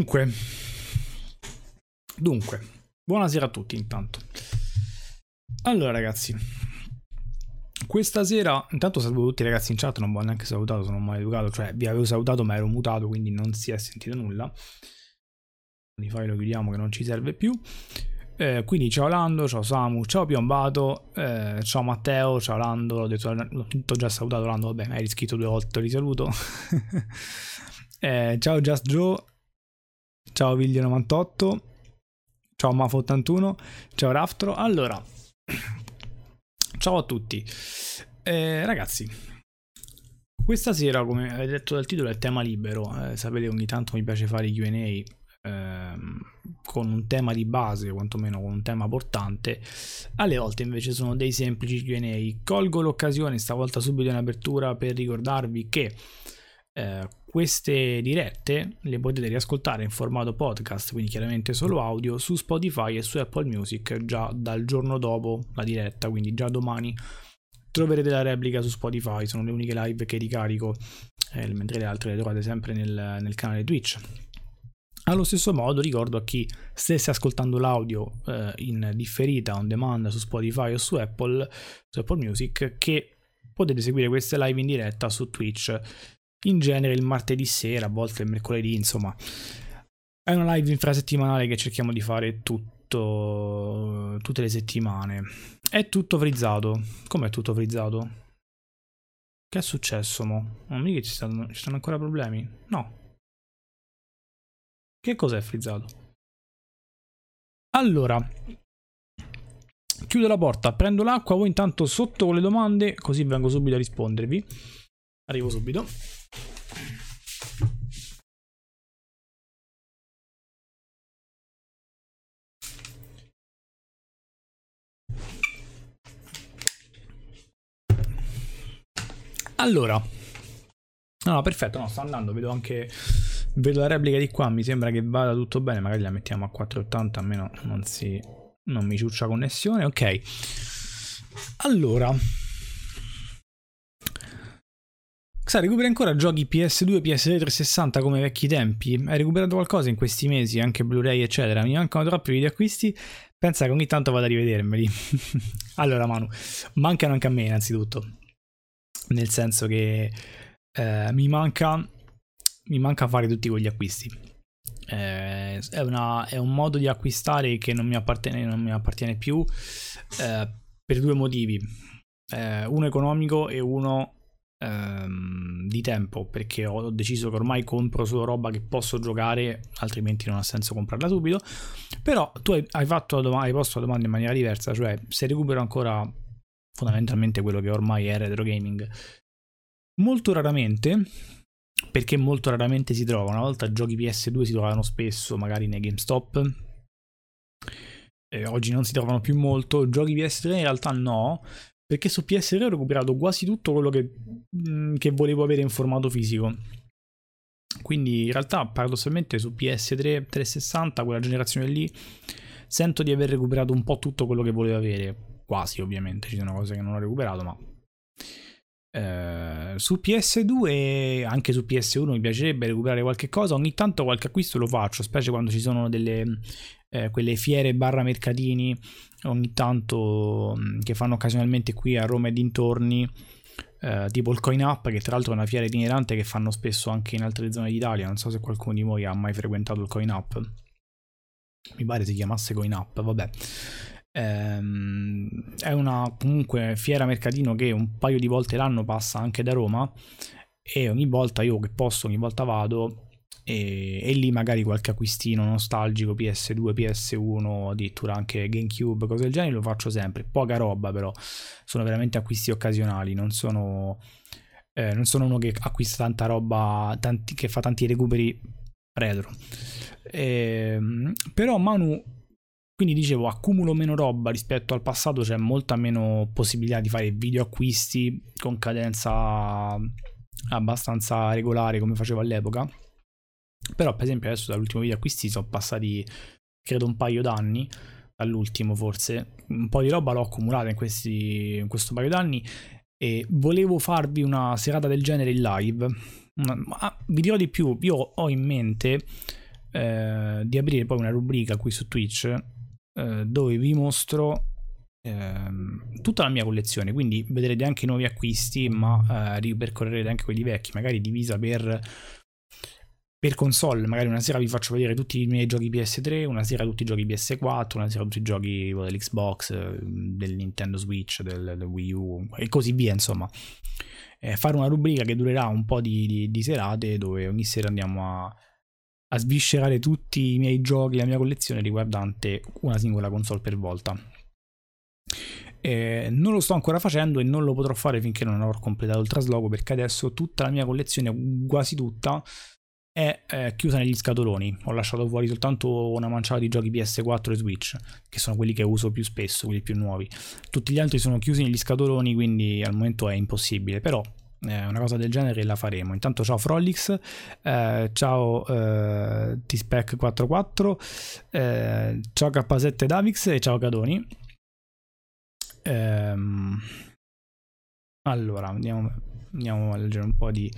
Dunque, dunque, buonasera a tutti intanto. Allora ragazzi, questa sera, intanto saluto tutti i ragazzi in chat, non vi ho neanche salutato, sono mai educato, cioè vi avevo salutato ma ero mutato quindi non si è sentito nulla. Di file lo chiudiamo che non ci serve più. Eh, quindi ciao Lando, ciao Samu, ciao Piombato, eh, ciao Matteo, ciao Lando, l'ho, detto, l'ho già salutato Lando, vabbè, hai riscritto due volte, ti saluto. eh, ciao Just Joe, ciao Viglio98, ciao Mafo81, ciao Raftro. Allora, ciao a tutti. Eh, ragazzi, questa sera, come avete detto dal titolo, è tema libero. Eh, sapete, ogni tanto mi piace fare i QA ehm, con un tema di base, quantomeno con un tema portante. Alle volte invece sono dei semplici QA. Colgo l'occasione, stavolta subito in apertura, per ricordarvi che eh, queste dirette le potete riascoltare in formato podcast, quindi chiaramente solo audio, su Spotify e su Apple Music già dal giorno dopo la diretta, quindi già domani troverete la replica su Spotify, sono le uniche live che ricarico, eh, mentre le altre le trovate sempre nel, nel, canale Twitch. Allo stesso modo ricordo a chi stesse ascoltando l'audio eh, in differita on demand su Spotify o su Apple, su Apple Music che potete seguire queste live in diretta su Twitch in genere il martedì sera, a volte il mercoledì, insomma. È una live infrasettimanale che cerchiamo di fare tutto, tutte le settimane. È tutto frizzato. Com'è tutto frizzato? Che è successo, mo? Non mi che ci stanno, ci stanno ancora problemi? No. Che cos'è frizzato? Allora, chiudo la porta, prendo l'acqua, voi intanto sotto con le domande, così vengo subito a rispondervi. Arrivo subito. Allora, no, perfetto, no, sta andando, vedo anche vedo la replica di qua, mi sembra che vada tutto bene, magari la mettiamo a 480, almeno non si non mi ciuccia connessione, ok. Allora, Sa, recuperi ancora giochi PS2, PS3, 360 come vecchi tempi? Hai recuperato qualcosa in questi mesi, anche Blu-ray, eccetera? Mi mancano troppi video acquisti. Pensa che ogni tanto vado a rivedermeli. allora, Manu, mancano anche a me, innanzitutto. Nel senso che eh, mi manca. Mi manca fare tutti quegli acquisti. Eh, è, una, è, un modo di acquistare che non mi appartiene, non mi appartiene più eh, per due motivi. Eh, uno economico e uno ehm, di tempo perché ho deciso che ormai compro solo roba che posso giocare, altrimenti non ha senso comprarla subito. Però tu hai, hai, fatto la hai posto la domanda in maniera diversa, cioè se recupero ancora fondamentalmente quello che ormai è retro gaming. Molto raramente, perché molto raramente si trova. Una volta giochi PS2 si trovavano spesso, magari nei GameStop. E oggi non si trovano più molto. Giochi PS3 in realtà no, perché su PS3 ho recuperato quasi tutto quello che, mm, che volevo avere in formato fisico. Quindi in realtà paradossalmente su PS3 360, quella generazione lì, sento di aver recuperato un po' tutto quello che volevo avere. Quasi ovviamente, ci sono cose che non ho recuperato, ma... Eh, su PS2 anche su PS1 mi piacerebbe recuperare qualche cosa. Ogni tanto qualche acquisto lo faccio specie quando ci sono delle eh, quelle fiere barra mercatini ogni tanto mm, che fanno occasionalmente qui a Roma e dintorni eh, tipo il Coin Up che tra l'altro è una fiera itinerante che fanno spesso anche in altre zone d'Italia. Non so se qualcuno di voi ha mai frequentato il Coin Up. Mi pare si chiamasse Coin Up vabbè ehm, è una comunque fiera mercatino che un paio di volte l'anno passa anche da Roma e ogni volta io che posso ogni volta vado e, e, lì magari qualche acquistino nostalgico PS2, PS1, addirittura anche GameCube, cose del genere, lo faccio sempre. Poca roba però, sono veramente acquisti occasionali, non sono, eh, non sono uno che acquista tanta roba, tanti, che fa tanti recuperi retro. Eh, però Manu, quindi dicevo, accumulo meno roba rispetto al passato, c'è molta meno possibilità di fare video acquisti con cadenza abbastanza regolare come facevo all'epoca però, per esempio, adesso dall'ultimo video acquisti sono passati, credo, un paio d'anni. Dall'ultimo, forse. Un po' di roba l'ho accumulata in, questi, in questo paio d'anni. E volevo farvi una serata del genere in live. Ma vi dirò di più, io ho in mente eh, di aprire poi una rubrica qui su Twitch eh, dove vi mostro ehm, tutta la mia collezione, quindi vedrete anche nuovi acquisti, ma eh, ripercorrerete anche quelli vecchi, magari divisa per per console, magari una sera vi faccio vedere tutti i miei giochi PS3, una sera tutti i giochi PS4, una sera tutti i giochi dell'Xbox, del Nintendo Switch, del, del Wii U e così via, insomma. Eh, fare una rubrica che durerà un po' di, di, di serate dove ogni sera andiamo a, a sviscerare tutti i miei giochi, la mia collezione riguardante una singola console per volta. Eh, non lo sto ancora facendo e non lo potrò fare finché non avrò completato il trasloco perché adesso tutta la mia collezione, quasi tutta, è eh, chiusa negli scatoloni. Ho lasciato fuori soltanto una manciata di giochi PS4 e Switch, che sono quelli che uso più spesso, quelli più nuovi. Tutti gli altri sono chiusi negli scatoloni, quindi al momento è impossibile. Però eh, una cosa del genere la faremo. Intanto ciao Frolix, eh, ciao eh, T-Spec44, eh, ciao K7 Davix e ciao Cadoni. Ehm, allora, andiamo, andiamo a leggere un po' di,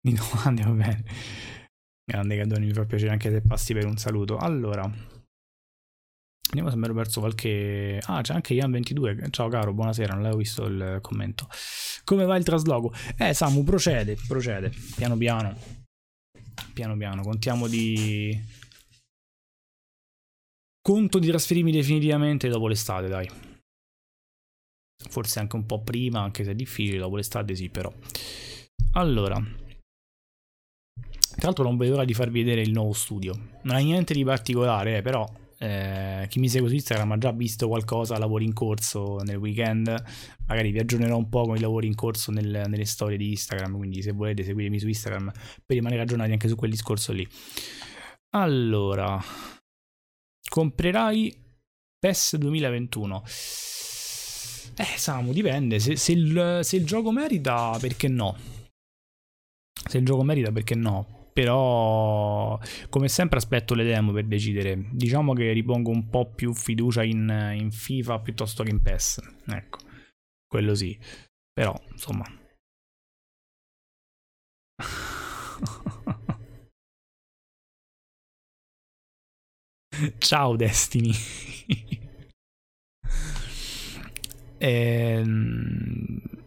di domande, va bene. Grande Gadoni, mi fa piacere anche se passi per un saluto. Allora, vediamo se mi ero perso qualche... Ah, c'è anche Ian22. Ciao caro, buonasera, non l'avevo visto il commento. Come va il trasloco? Eh, Samu, procede, procede, piano piano. Piano piano, contiamo di... Conto di trasferirmi definitivamente dopo l'estate, dai. Forse anche un po' prima, anche se è difficile, dopo l'estate sì, però. Allora, tra l'altro non vedo l'ora di farvi vedere il nuovo studio. Non ha niente di particolare, eh, però eh, chi mi segue su Instagram ha già visto qualcosa, lavori in corso nel weekend. Magari vi aggiornerò un po' con i lavori in corso nel, nelle storie di Instagram, quindi se volete seguirmi su Instagram per rimanere aggiornati anche su quel discorso lì. Allora, comprerai PES 2021. Eh, Samu, dipende. Se, se, il, se il gioco merita, perché no? Se il gioco merita, perché no? Però come sempre aspetto le demo per decidere. Diciamo che ripongo un po' più fiducia in, in FIFA piuttosto che in PES. Ecco, quello sì. Però, insomma... Ciao Destiny. ehm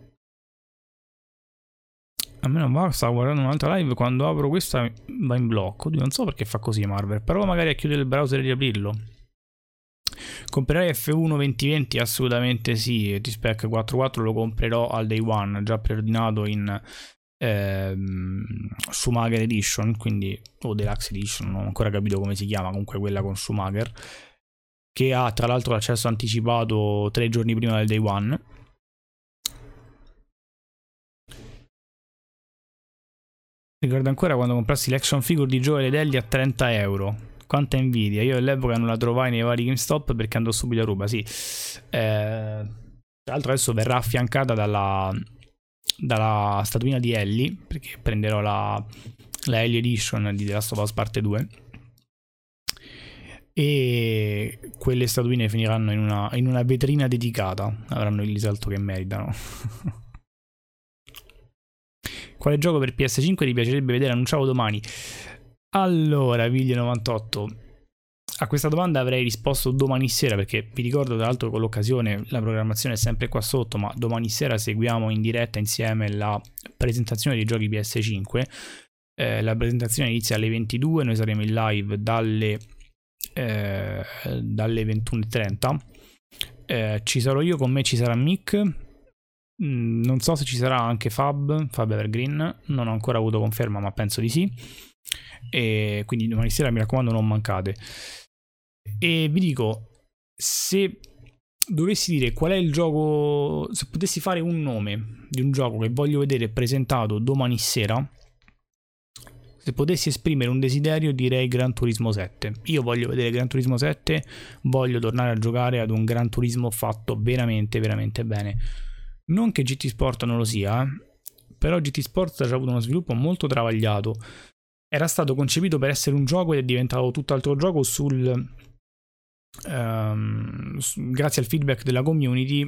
a me non va, stavo guardando un'altra live, quando apro questa va in blocco. non so perché fa così Marvel, però magari a chiudere il browser e riaprirlo. Comprerai F1 2020? Assolutamente sì, T-Spec 4.4 lo comprerò al day one, già preordinato in ehm, Schumacher Edition, quindi, o Deluxe Edition, non ho ancora capito come si chiama, comunque quella con Schumacher, che ha tra l'altro l'accesso anticipato tre giorni prima del day one Ricordo ancora quando comprassi l'action figure di Joe Redelli a 30 euro. Quanta invidia. Io all'epoca non la trovai nei vari GameStop perché andò subito a ruba. Sì. Eh, tra l'altro adesso verrà affiancata dalla, dalla statuina di Ellie. Perché prenderò la, la Ellie Edition di The Last of Us Parte 2. E quelle statuine finiranno in una, in una vetrina dedicata. Avranno il risalto che meritano. Quale gioco per PS5 ti piacerebbe vedere annunciato domani? Allora, Viglia98. A questa domanda avrei risposto domani sera perché vi ricordo tra l'altro con l'occasione la programmazione è sempre qua sotto ma domani sera seguiamo in diretta insieme la presentazione dei giochi PS5 eh, la presentazione inizia alle 22 noi saremo in live dalle, eh, dalle 21.30 eh, ci sarò io con me ci sarà Mick Mm, non so se ci sarà anche Fab, Fab Evergreen, non ho ancora avuto conferma, ma penso di sì. E quindi domani sera mi raccomando non mancate. E vi dico, se dovessi dire qual è il gioco, se potessi fare un nome di un gioco che voglio vedere presentato domani sera, se potessi esprimere un desiderio direi Gran Turismo 7. Io voglio vedere Gran Turismo 7, voglio tornare a giocare ad un Gran Turismo fatto veramente, veramente bene non che GT Sport non lo sia, però GT Sport ha già avuto uno sviluppo molto travagliato. Era stato concepito per essere un gioco ed è diventato tutt'altro gioco sul... Um, grazie al feedback della community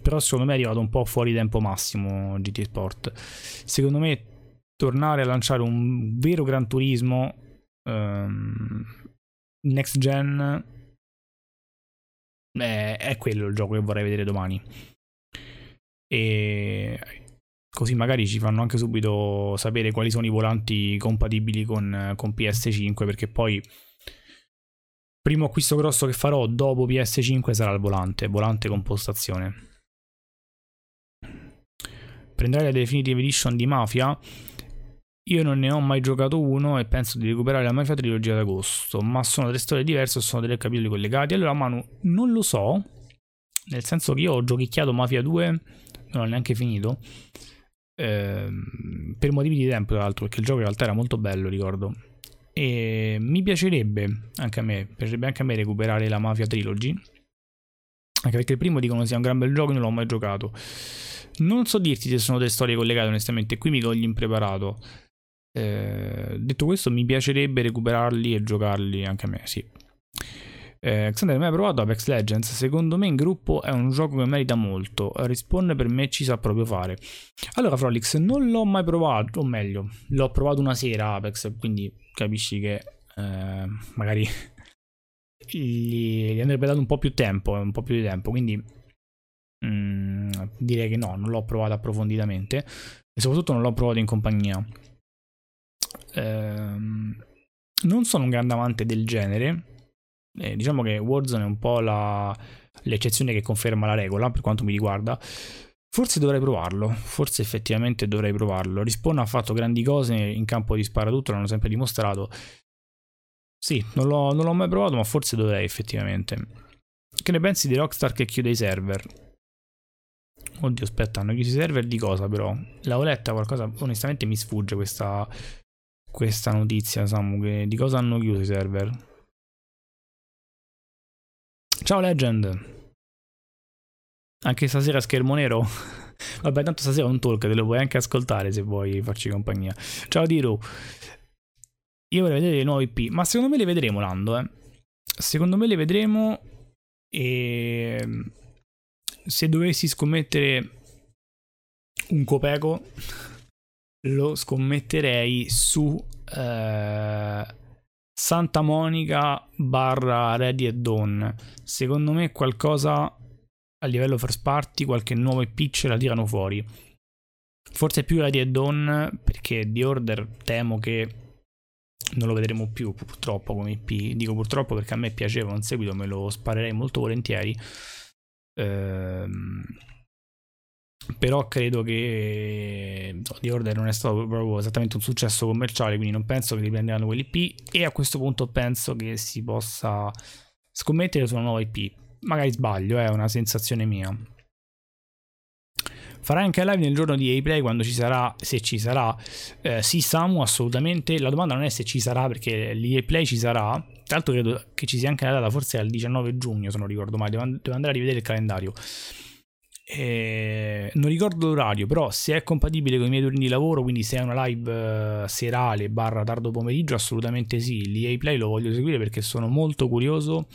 però secondo me è arrivato un po' fuori tempo massimo GT Sport secondo me tornare a lanciare un vero Gran Turismo Um, next gen è, è quello il gioco che vorrei vedere domani. E così magari ci fanno anche subito sapere quali sono i volanti compatibili con, con PS5 perché poi primo acquisto grosso che farò dopo PS5 sarà il volante, volante con postazione. Prenderai la Definitive Edition di Mafia? Io non ne ho mai giocato uno e penso di recuperare la Mafia Trilogy ad agosto, ma sono delle storie diverse o sono dei capitoli collegati. Allora, Manu, non lo so, nel senso che io ho giochicchiato Mafia 2, non l'ho neanche finito, ehm, per motivi di tempo tra l'altro, perché il gioco in realtà era molto bello, ricordo. E mi piacerebbe, anche a me, piacerebbe anche a me recuperare la Mafia Trilogy, anche perché il primo dicono sia un gran bel gioco e non l'ho mai giocato. Non so dirti se sono delle storie collegate, onestamente, qui mi cogli impreparato. Eh, detto questo, mi piacerebbe recuperarli e giocarli anche a me, sì. Eh, Xander, mai provato Apex Legends? Secondo me in gruppo è un gioco che merita molto. Risponde per me ci sa proprio fare. Allora, Frolix, non l'ho mai provato, o meglio, l'ho provato una sera Apex, quindi capisci che eh, magari gli, gli andrebbe dato un po' più tempo, un po' più di tempo, quindi mm, direi che no, non l'ho provato approfonditamente e soprattutto non l'ho provato in compagnia ehm, non sono un grande amante del genere. Eh, diciamo che Warzone è un po' la, l'eccezione che conferma la regola per quanto mi riguarda. Forse dovrei provarlo, forse effettivamente dovrei provarlo. Respawn ha fatto grandi cose in campo di sparatutto, l'hanno sempre dimostrato. Sì, non l'ho, non l'ho mai provato, ma forse dovrei effettivamente. Che ne pensi di Rockstar che chiude i server? Oddio, aspetta, hanno chiuso i server di cosa però? L'avevo letta qualcosa, onestamente mi sfugge questa, questa notizia, Samu, che di cosa hanno chiuso i server. Ciao Legend. Anche stasera schermo nero. Vabbè, tanto stasera è un talk, te lo puoi anche ascoltare se vuoi farci compagnia. Ciao Diro. Io vorrei vedere le nuove IP, ma secondo me le vedremo Lando, eh. Secondo me le vedremo e se dovessi scommettere un copeco lo scommetterei su eh, Santa Monica barra Ready at Dawn. Secondo me qualcosa a livello first party, qualche nuovo IP ce la tirano fuori. Forse più Ready at Dawn perché The Order temo che non lo vedremo più purtroppo come IP. Dico purtroppo perché a me piaceva un seguito, me lo sparerei molto volentieri. Ehm però credo che The Order non è stato proprio esattamente un successo commerciale quindi non penso che riprenderanno quell'IP e a questo punto penso che si possa scommettere su una nuova IP magari sbaglio, è una sensazione mia Farai anche live nel giorno di A-Play quando ci sarà, se ci sarà. Eh, sì, Samu, assolutamente. La domanda non è se ci sarà, perché l'EA Play ci sarà. Tra l'altro credo che ci sia anche la data, forse è al 19 giugno, se non ricordo male. Devo, andare a rivedere il calendario. Eh, non ricordo l'orario, però se è compatibile con i miei turni di lavoro, quindi se è una live eh, serale barra tardo pomeriggio, assolutamente sì. L'EA Play lo voglio seguire perché sono molto curioso,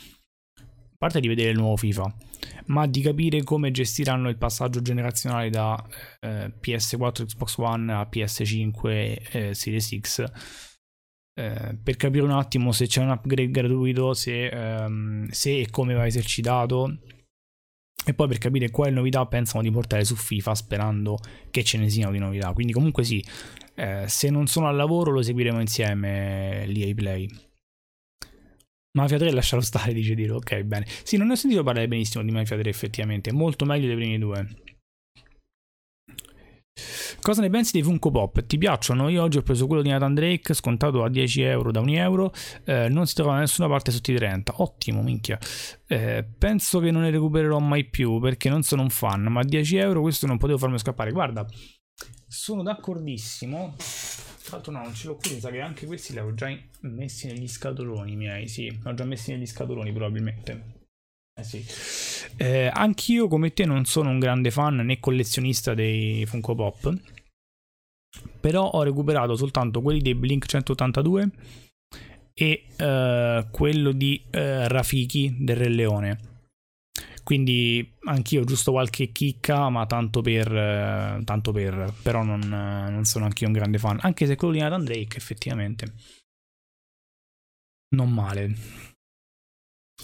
a parte di vedere il nuovo FIFA, ma di capire come gestiranno il passaggio generazionale da eh, PS4, Xbox One a PS5 e Series X. Eh, per capire un attimo se c'è un upgrade gratuito, se, ehm, se e come va esercitato e poi per capire quali novità pensano di portare su FIFA sperando che ce ne siano di novità. Quindi comunque sì, eh, se non sono al lavoro lo seguiremo insieme l'EA Play. Mafia 3 lascialo stare, dice Dilo. Ok, bene. Sì, non ne ho sentito parlare benissimo di Mafia 3 effettivamente, molto meglio dei primi due. Cosa ne pensi dei Funko Pop? Ti piacciono? Io oggi ho preso quello di Nathan Drake, scontato a 10 euro da 1 euro, eh, non si trova da nessuna parte sotto i 30. Ottimo, minchia. Eh, penso che non ne recupererò mai più perché non sono un fan, ma a 10 euro questo non potevo farmi scappare. Guarda, sono d'accordissimo. Tra l'altro no, non ce l'ho qui, sa che anche questi li avevo già messi negli scatoloni miei, sì, li ho già messi negli scatoloni probabilmente. Eh sì. Eh, anch'io come te non sono un grande fan né collezionista dei Funko Pop, però ho recuperato soltanto quelli dei Blink 182 e eh, quello di eh, Rafiki del Re Leone. Quindi anch'io giusto qualche chicca, ma tanto per, eh, tanto per però non, non sono anch'io un grande fan, anche se quello di Nathan Drake effettivamente non male.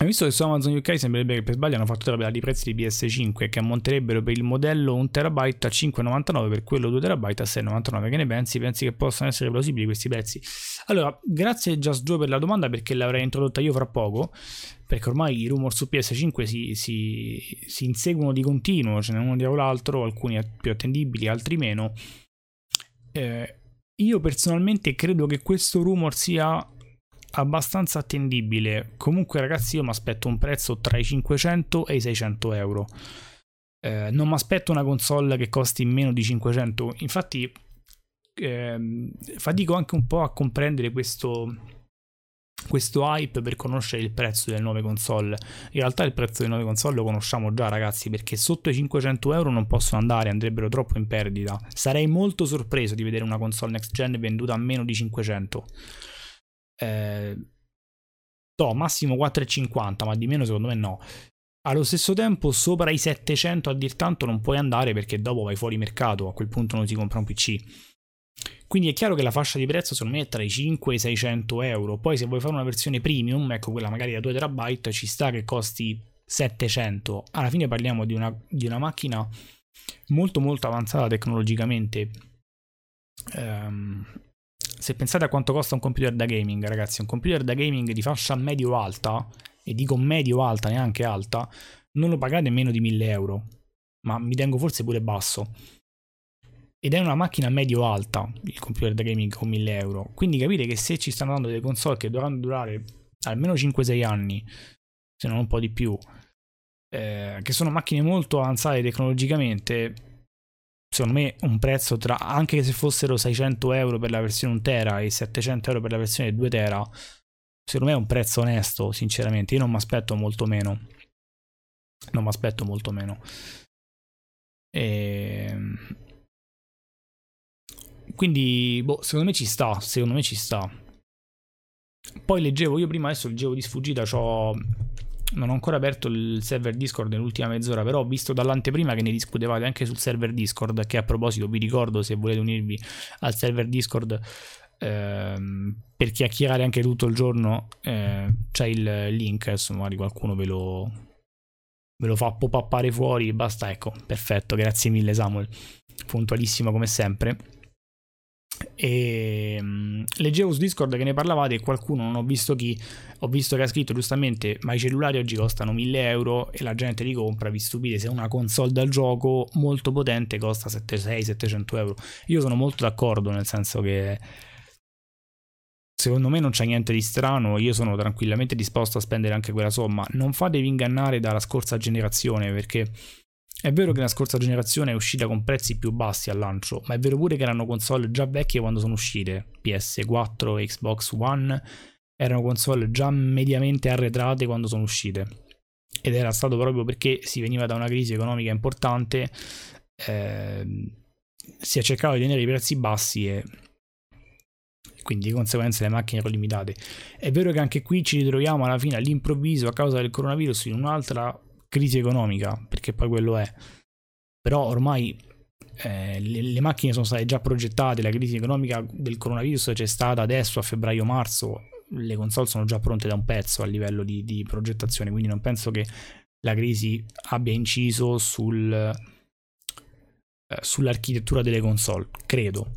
Hai visto che su Amazon UK sembrerebbe che per sbaglio hanno fatto tabella di prezzi di PS5 che ammonterebbero per il modello 1 TB a 5,99 per quello 2 TB a 6,99. Che ne pensi? Pensi che possano essere plausibili questi prezzi? Allora, grazie Just 2 per la domanda perché l'avrei introdotta io fra poco, perché ormai i rumor su PS5 si, si, si inseguono di continuo, ce n'è uno dietro l'altro, alcuni più attendibili, altri meno. Eh, io personalmente credo che questo rumor sia abbastanza attendibile. Comunque, ragazzi, io mi aspetto un prezzo tra i 500 e i 600 euro. Eh, non mi aspetto una console che costi meno di 500. Infatti, eh, fatico anche un po' a comprendere questo, questo hype per conoscere il prezzo delle nuove console. In realtà, il prezzo delle nuove console lo conosciamo già, ragazzi, perché sotto i 500 euro non possono andare, andrebbero troppo in perdita. Sarei molto sorpreso di vedere una console next gen venduta a meno di 500 eh, no, massimo 4,50, ma di meno secondo me no. Allo stesso tempo, sopra i 700 a dir tanto non puoi andare perché dopo vai fuori mercato, a quel punto non si compra un PC. Quindi è chiaro che la fascia di prezzo secondo me è tra i 5 e i 600 euro. Poi se vuoi fare una versione premium, ecco quella magari da 2 terabyte, ci sta che costi 700. Alla fine parliamo di una, di una macchina molto molto avanzata tecnologicamente. Um, se pensate a quanto costa un computer da gaming, ragazzi, un computer da gaming di fascia medio-alta, e dico medio-alta, neanche alta, non lo pagate meno di 1000 euro, ma mi tengo forse pure basso. Ed è una macchina medio-alta il computer da gaming con 1000 euro. Quindi capite che se ci stanno dando delle console che dovranno durare almeno 5-6 anni, se non un po' di più, eh, che sono macchine molto avanzate tecnologicamente, secondo me un prezzo tra anche se fossero 600 euro per la versione 1 tera e 700 euro per la versione 2 tera secondo me è un prezzo onesto sinceramente. Io non mi aspetto molto meno. Non mi aspetto molto meno. E... Ehm, quindi boh, secondo me ci sta secondo me ci sta. Poi leggevo io prima adesso leggevo di sfuggita ho non ho ancora aperto il server Discord nell'ultima mezz'ora, però ho visto dall'anteprima che ne discutevate anche sul server Discord, che a proposito vi ricordo se volete unirvi al server Discord ehm, per chiacchierare anche tutto il giorno, eh, c'è il link, adesso magari qualcuno ve lo, ve lo fa pop-appare fuori, basta, ecco, perfetto, grazie mille Samuel, puntualissimo come sempre. E um, leggevo su Discord che ne parlavate e qualcuno, non ho visto chi, ho visto che ha scritto giustamente: Ma i cellulari oggi costano 1000 euro e la gente li compra. Vi stupite se una console da gioco molto potente costa 600-700 euro. Io sono molto d'accordo, nel senso che secondo me non c'è niente di strano. Io sono tranquillamente disposto a spendere anche quella somma. Non fatevi ingannare dalla scorsa generazione perché è vero che la scorsa generazione è uscita con prezzi più bassi al lancio, ma è vero pure che erano console già vecchie quando sono uscite. PS4 e Xbox One erano console già mediamente arretrate quando sono uscite. Ed era stato proprio perché si veniva da una crisi economica importante, eh, si è cercato di tenere i prezzi bassi e quindi di conseguenza le macchine erano limitate. È vero che anche qui ci ritroviamo alla fine all'improvviso a causa del coronavirus in un'altra crisi economica, perché poi quello è. Però ormai eh, le, le, macchine sono state già progettate, la crisi economica del coronavirus c'è stata adesso a febbraio-marzo, le console sono già pronte da un pezzo a livello di, di progettazione, quindi non penso che la crisi abbia inciso sul, eh, sull'architettura delle console, credo.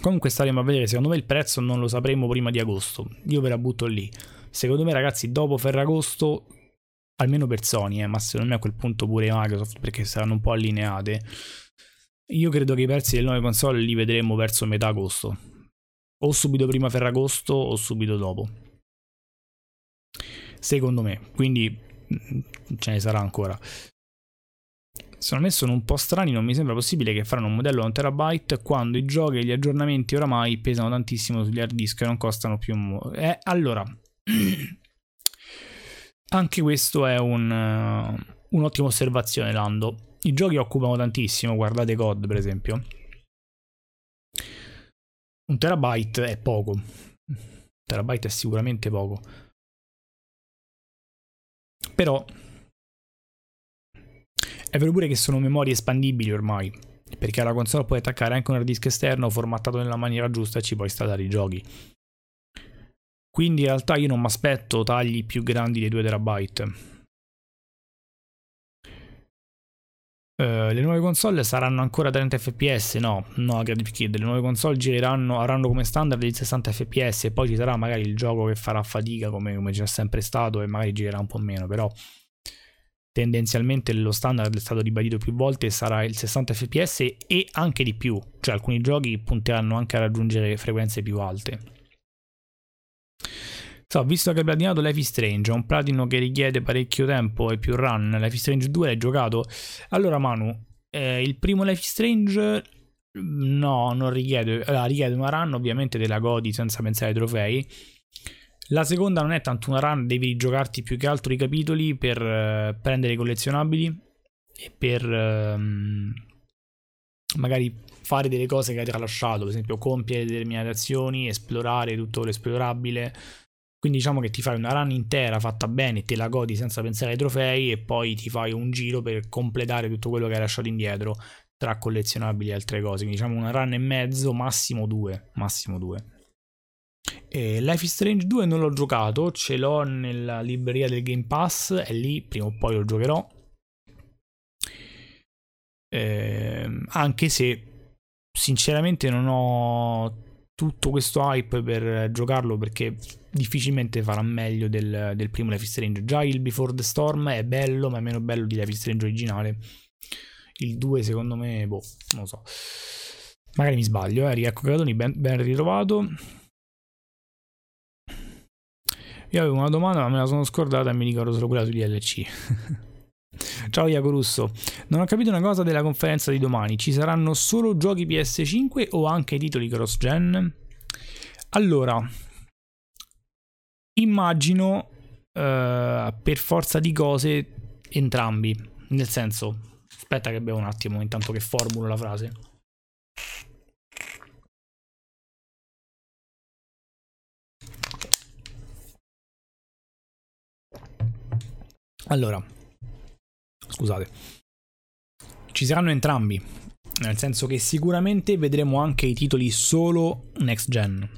Comunque staremo a vedere, secondo me il prezzo non lo sapremo prima di agosto, io ve la butto lì. Secondo me ragazzi dopo Ferragosto almeno per Sony, eh, ma secondo me a quel punto pure Microsoft perché saranno un po' allineate. Io credo che i prezzi delle nuove console li vedremo verso metà agosto. O subito prima Ferragosto o subito dopo. Secondo me, quindi mm, ce ne sarà ancora. Secondo me sono un po' strani, non mi sembra possibile che faranno un modello a 1 terabyte quando i giochi e gli aggiornamenti oramai pesano tantissimo sugli hard disk e non costano più... Eh, allora, Anche questo è un, uh, un'ottima osservazione, Lando. I giochi occupano tantissimo, guardate COD per esempio. Un terabyte è poco. Un terabyte è sicuramente poco. Però è vero pure che sono memorie espandibili ormai, perché alla console puoi attaccare anche un hard disk esterno formattato nella maniera giusta e ci puoi installare i giochi. Quindi in realtà io non mi aspetto tagli più grandi dei 2 terabyte. Uh, le nuove console saranno ancora 30 fps? No, no, Gradiv Kid. Le nuove console gireranno, avranno come standard il 60 fps e poi ci sarà magari il gioco che farà fatica come, come c'è sempre stato e magari girerà un po' meno, però tendenzialmente lo standard è stato ribadito più volte sarà il 60 fps e anche di più, cioè alcuni giochi punteranno anche a raggiungere frequenze più alte. So, visto che hai platinato Life is Strange, un platino che richiede parecchio tempo e più run. Life is Strange 2 l'hai giocato? Allora, Manu, eh, il primo Life is Strange no, non richiede, allora, richiede una run, ovviamente te la godi senza pensare ai trofei. La seconda non è tanto una run, devi giocarti più che altro i capitoli per uh, prendere i collezionabili e per uh, magari fare delle cose che hai tralasciato, per esempio compiere determinate azioni, esplorare tutto l'esplorabile quindi diciamo che ti fai una run intera fatta bene, te la godi senza pensare ai trofei e poi ti fai un giro per completare tutto quello che hai lasciato indietro tra collezionabili e altre cose. Quindi diciamo una run e mezzo, massimo due, massimo due. E Life is Strange 2 non l'ho giocato, ce l'ho nella libreria del Game Pass e lì prima o poi lo giocherò. Eh, anche se sinceramente non ho tutto questo hype per giocarlo perché difficilmente farà meglio del, del primo Life is Strange. Già il Before the Storm è bello, ma è meno bello di Life is Strange originale. Il 2 secondo me, boh, non lo so. Magari mi sbaglio, eh. Riecco Cratoni, ben, ben ritrovato. Io avevo una domanda, ma me la sono scordata e mi ricordo solo quella sugli DLC. Ciao Iaco Russo, non ho capito una cosa della conferenza di domani, ci saranno solo giochi PS5 o anche titoli cross-gen? Allora, immagino uh, per forza di cose entrambi, nel senso, aspetta che bevo un attimo intanto che formulo la frase. Allora, scusate, ci saranno entrambi, nel senso che sicuramente vedremo anche i titoli solo next gen,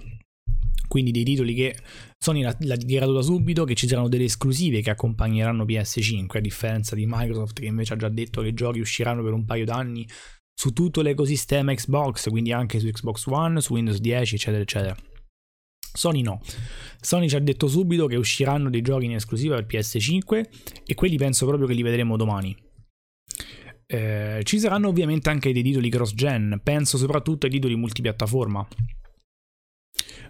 quindi dei titoli che Sony l'ha, dichiarato da subito che ci saranno delle esclusive che accompagneranno PS5, a differenza di Microsoft che invece ha già detto che i giochi usciranno per un paio d'anni su tutto l'ecosistema Xbox, quindi anche su Xbox One, su Windows 10, eccetera, eccetera. Sony no. Sony ci ha detto subito che usciranno dei giochi in esclusiva per PS5 e quelli penso proprio che li vedremo domani. Eh, ci saranno ovviamente anche dei titoli cross-gen, penso soprattutto ai titoli multipiattaforma.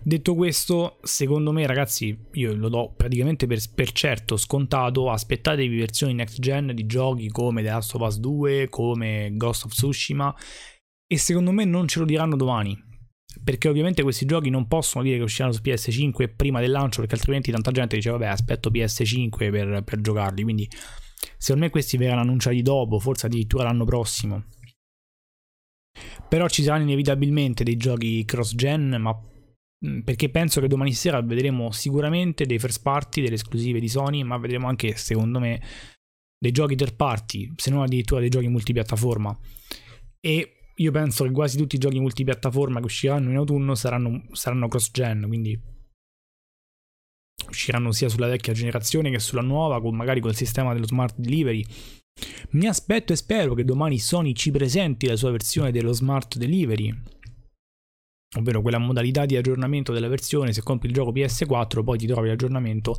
Detto questo, secondo me, ragazzi, io lo do praticamente per, per, certo, scontato. Aspettatevi versioni next gen di giochi come The Last of Us 2, come Ghost of Tsushima. E secondo me non ce lo diranno domani perché ovviamente questi giochi non possono dire che usciranno su PS5 prima del lancio perché altrimenti tanta gente dice vabbè aspetto PS5 per, per giocarli. Quindi secondo me questi verranno annunciati dopo forse addirittura l'anno prossimo. Però ci saranno inevitabilmente dei giochi cross gen ma mm, perché penso che domani sera vedremo sicuramente dei first party delle esclusive di Sony ma vedremo anche secondo me dei giochi third party se non addirittura dei giochi multipiattaforma. E io penso che quasi tutti i giochi multipiattaforma che usciranno in autunno saranno, saranno cross-gen, quindi usciranno sia sulla vecchia generazione che sulla nuova, con, magari col sistema dello smart delivery. Mi aspetto e spero che domani Sony ci presenti la sua versione dello smart delivery, ovvero quella modalità di aggiornamento della versione. Se compri il gioco PS4, poi ti trovi l'aggiornamento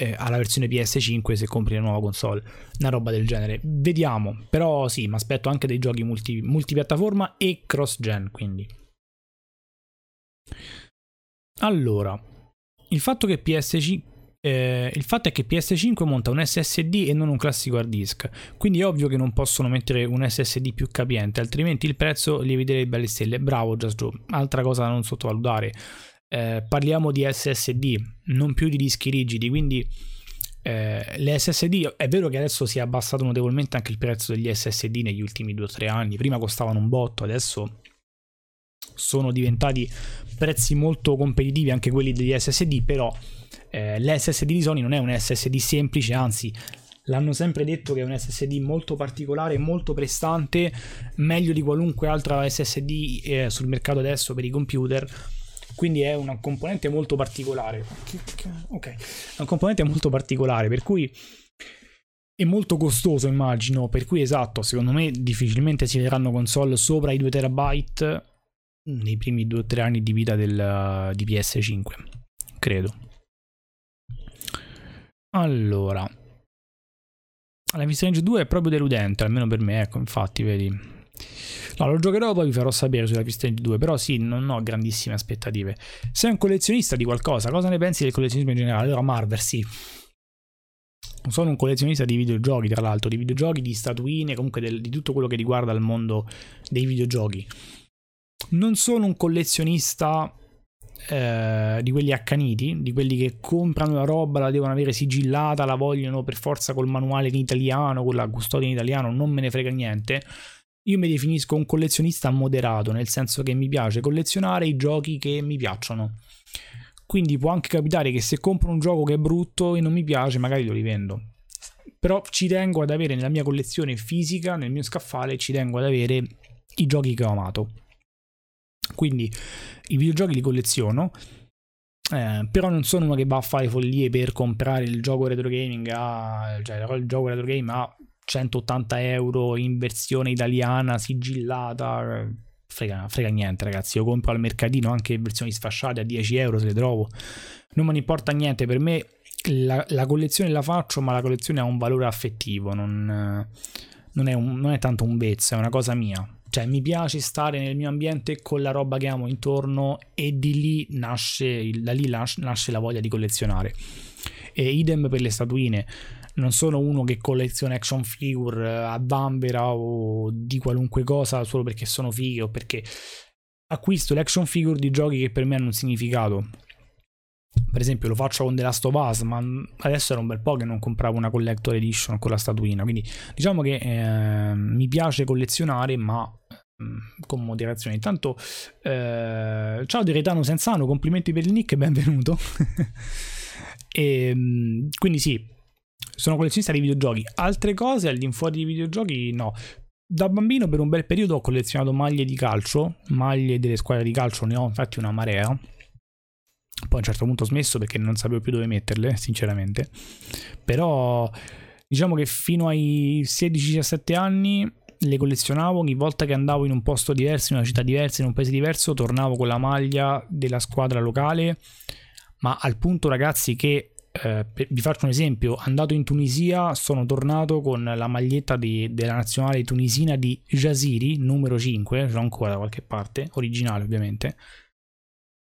eh, alla versione PS5 se compri la nuova console, una roba del genere. Vediamo, però sì, mi aspetto anche dei giochi multi, multipiattaforma e cross-gen, quindi. Allora, il fatto che PS5 eh, il fatto è che PS5 monta un SSD e non un classico hard disk, quindi è ovvio che non possono mettere un SSD più capiente, altrimenti il prezzo lieviterebbe alle stelle. Bravo Just Joe, altra cosa da non sottovalutare eh, parliamo di SSD, non più di dischi rigidi, quindi eh, le SSD è vero che adesso si è abbassato notevolmente anche il prezzo degli SSD negli ultimi 2-3 anni, prima costavano un botto, adesso sono diventati prezzi molto competitivi anche quelli degli SSD, però eh, l'SSD di Sony non è un SSD semplice, anzi l'hanno sempre detto che è un SSD molto particolare, molto prestante, meglio di qualunque altra SSD eh, sul mercato adesso per i computer quindi è una componente molto particolare. Ok, è una componente molto particolare, per cui è molto costoso, immagino, per cui esatto, secondo me difficilmente si vedranno console sopra i 2 terabyte nei primi 2-3 anni di vita del, di PS5, credo. Allora, la Strange 2 è proprio deludente, almeno per me, ecco, infatti, vedi. No, lo giocherò poi vi farò sapere sulla Strange 2, però sì, non ho grandissime aspettative. Sei un collezionista di qualcosa, cosa ne pensi del collezionismo in generale? Allora, Marvel, sì. Sono un collezionista di videogiochi, tra l'altro, di videogiochi, di statuine, comunque del, di tutto quello che riguarda il mondo dei videogiochi. Non sono un collezionista eh, di quelli accaniti, di quelli che comprano la roba, la devono avere sigillata, la vogliono per forza col manuale in italiano, con la custodia in italiano, non me ne frega niente. Io mi definisco un collezionista moderato, nel senso che mi piace collezionare i giochi che mi piacciono. Quindi può anche capitare che se compro un gioco che è brutto e non mi piace, magari lo rivendo. Però ci tengo ad avere nella mia collezione fisica, nel mio scaffale, ci tengo ad avere i giochi che ho amato. Quindi i videogiochi li colleziono, eh, però non sono uno che va a fare follie per comprare il gioco retro gaming a, cioè il gioco retro game a 180 euro in versione italiana sigillata frega, frega niente ragazzi. Io compro al mercatino anche versioni sfasciate a 10 euro se le trovo. Non me ne importa niente. Per me la, la, collezione la faccio ma la collezione ha un valore affettivo. Non, non, è, un, non è tanto un vezzo è una cosa mia. Cioè, mi piace stare nel mio ambiente con la roba che amo intorno e di lì nasce, da lì nasce la voglia di collezionare. E idem per le statuine. Non sono uno che colleziona action figure eh, a Bambera o di qualunque cosa solo perché sono fighe o perché acquisto le action figure di giochi che per me hanno un significato. Per esempio lo faccio con The Last of Us, ma adesso era un bel po' che non compravo una collector edition con la statuina, quindi diciamo che eh, mi piace collezionare, ma Mm, con moderazione. Intanto, eh, ciao Diretano Sensano, complimenti per il nick, benvenuto. e, ehm, quindi sì, sono collezionista di videogiochi. Altre cose all'infuori di videogiochi no. Da bambino per un bel periodo ho collezionato maglie di calcio, maglie delle squadre di calcio, ne ho infatti una marea. Poi a un certo punto ho smesso perché non sapevo più dove metterle, sinceramente. Però diciamo che fino ai 16-17 anni le collezionavo ogni volta che andavo in un posto diverso, in una città diversa, in un paese diverso, tornavo con la maglia della squadra locale, ma al punto ragazzi che eh, vi faccio un esempio, andato in Tunisia sono tornato con la maglietta di, della nazionale tunisina di Jaziri, numero 5, ce l'ho ancora da qualche parte, originale ovviamente.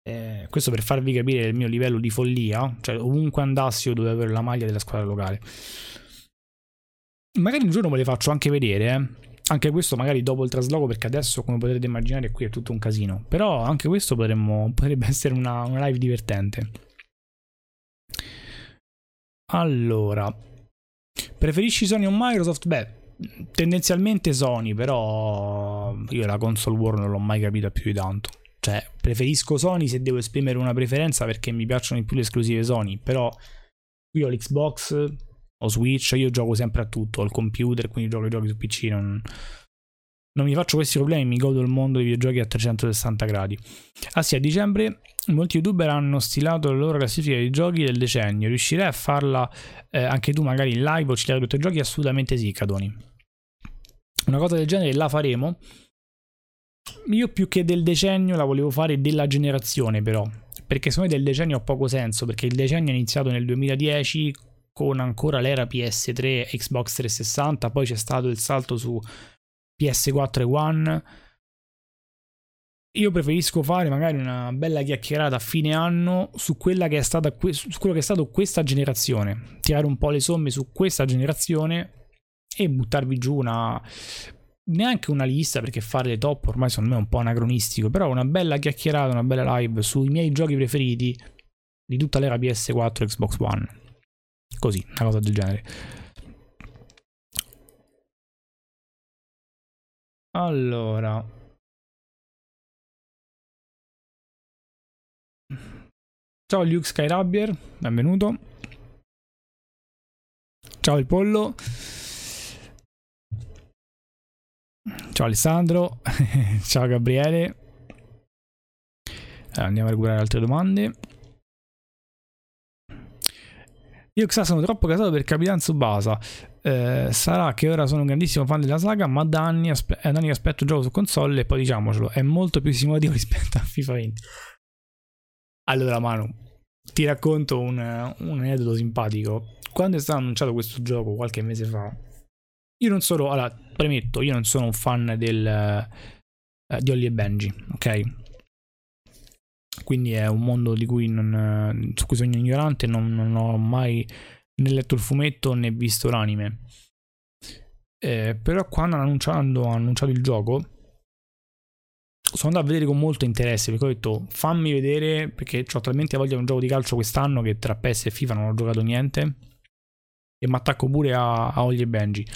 Eh, questo per farvi capire il mio livello di follia, cioè ovunque andassi io dovevo avere la maglia della squadra locale. Magari un giorno ve le faccio anche vedere, eh. Anche questo magari dopo il trasloco, perché adesso, come potrete immaginare, qui è tutto un casino. Però anche questo potremmo, potrebbe essere una, una live divertente. Allora, preferisci Sony o Microsoft? Beh, tendenzialmente Sony, però io la console war non l'ho mai capita più di tanto. Cioè, preferisco Sony se devo esprimere una preferenza perché mi piacciono di più le esclusive Sony, però qui ho l'Xbox, o Switch, io gioco sempre a tutto, al computer, quindi gioco i giochi su PC, non, non mi faccio questi problemi, mi godo il mondo dei videogiochi a 360 gradi. Ah sì, a dicembre molti youtuber hanno stilato la loro classifica di giochi del decennio, riuscirai a farla eh, anche tu magari in live o citare tutti i giochi? Assolutamente sì, Cadoni. Una cosa del genere la faremo. Io più che del decennio la volevo fare della generazione però, perché secondo me del decennio ha poco senso, perché il decennio è iniziato nel 2010 con ancora l'era PS3 e Xbox 360, poi c'è stato il salto su PS4 e One. Io preferisco fare magari una bella chiacchierata a fine anno su, quella che è stata, su quello che è stato questa generazione, tirare un po' le somme su questa generazione e buttarvi giù una neanche una lista perché fare le top ormai secondo me è un po' anacronistico, però una bella chiacchierata, una bella live sui miei giochi preferiti di tutta l'era PS4 e Xbox One. Così, una cosa del genere. Allora. Ciao Luke Skyrabbier, benvenuto. Ciao il pollo. Ciao Alessandro. Ciao Gabriele. andiamo a recuperare altre domande. Io Xa sono troppo casato per Capitan Tsubasa. Eh, sarà che ora sono un grandissimo fan della saga, ma da anni, aspe- da anni aspetto il gioco su console e poi diciamocelo, è molto più simulativo rispetto a FIFA 20. Allora, Manu, ti racconto un, un aneddoto simpatico. Quando è stato annunciato questo gioco qualche mese fa, io non sono, allora, premetto, io non sono un fan del, eh, di Ollie e Benji, ok? quindi è un mondo di cui non, su cui sono ignorante, non, non ho mai né letto il fumetto né visto l'anime. Eh, però quando hanno annunciato il gioco, sono andato a vedere con molto interesse perché ho detto fammi vedere perché ho talmente voglia di un gioco di calcio quest'anno che tra PS e FIFA non ho giocato niente. E mi attacco pure a, a Ollie e Benji.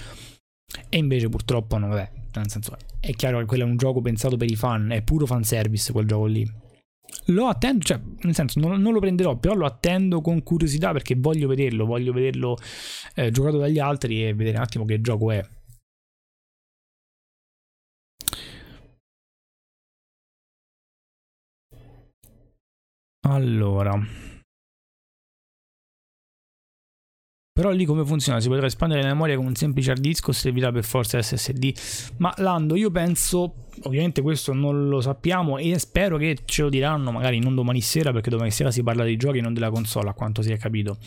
E invece purtroppo no vabbè nel senso è chiaro che quello è un gioco pensato per i fan è puro fanservice quel gioco lì. Lo attendo, cioè, nel senso, non, non, lo prenderò, però lo attendo con curiosità perché voglio vederlo, voglio vederlo eh, giocato dagli altri e vedere un attimo che gioco è. Allora, Però lì come funziona? Si potrà espandere la memoria con un semplice hard disk o servirà per forza SSD? Ma Lando, io penso, ovviamente questo non lo sappiamo e spero che ce lo diranno magari non domani sera perché domani sera si parla dei giochi non della console a quanto si è capito.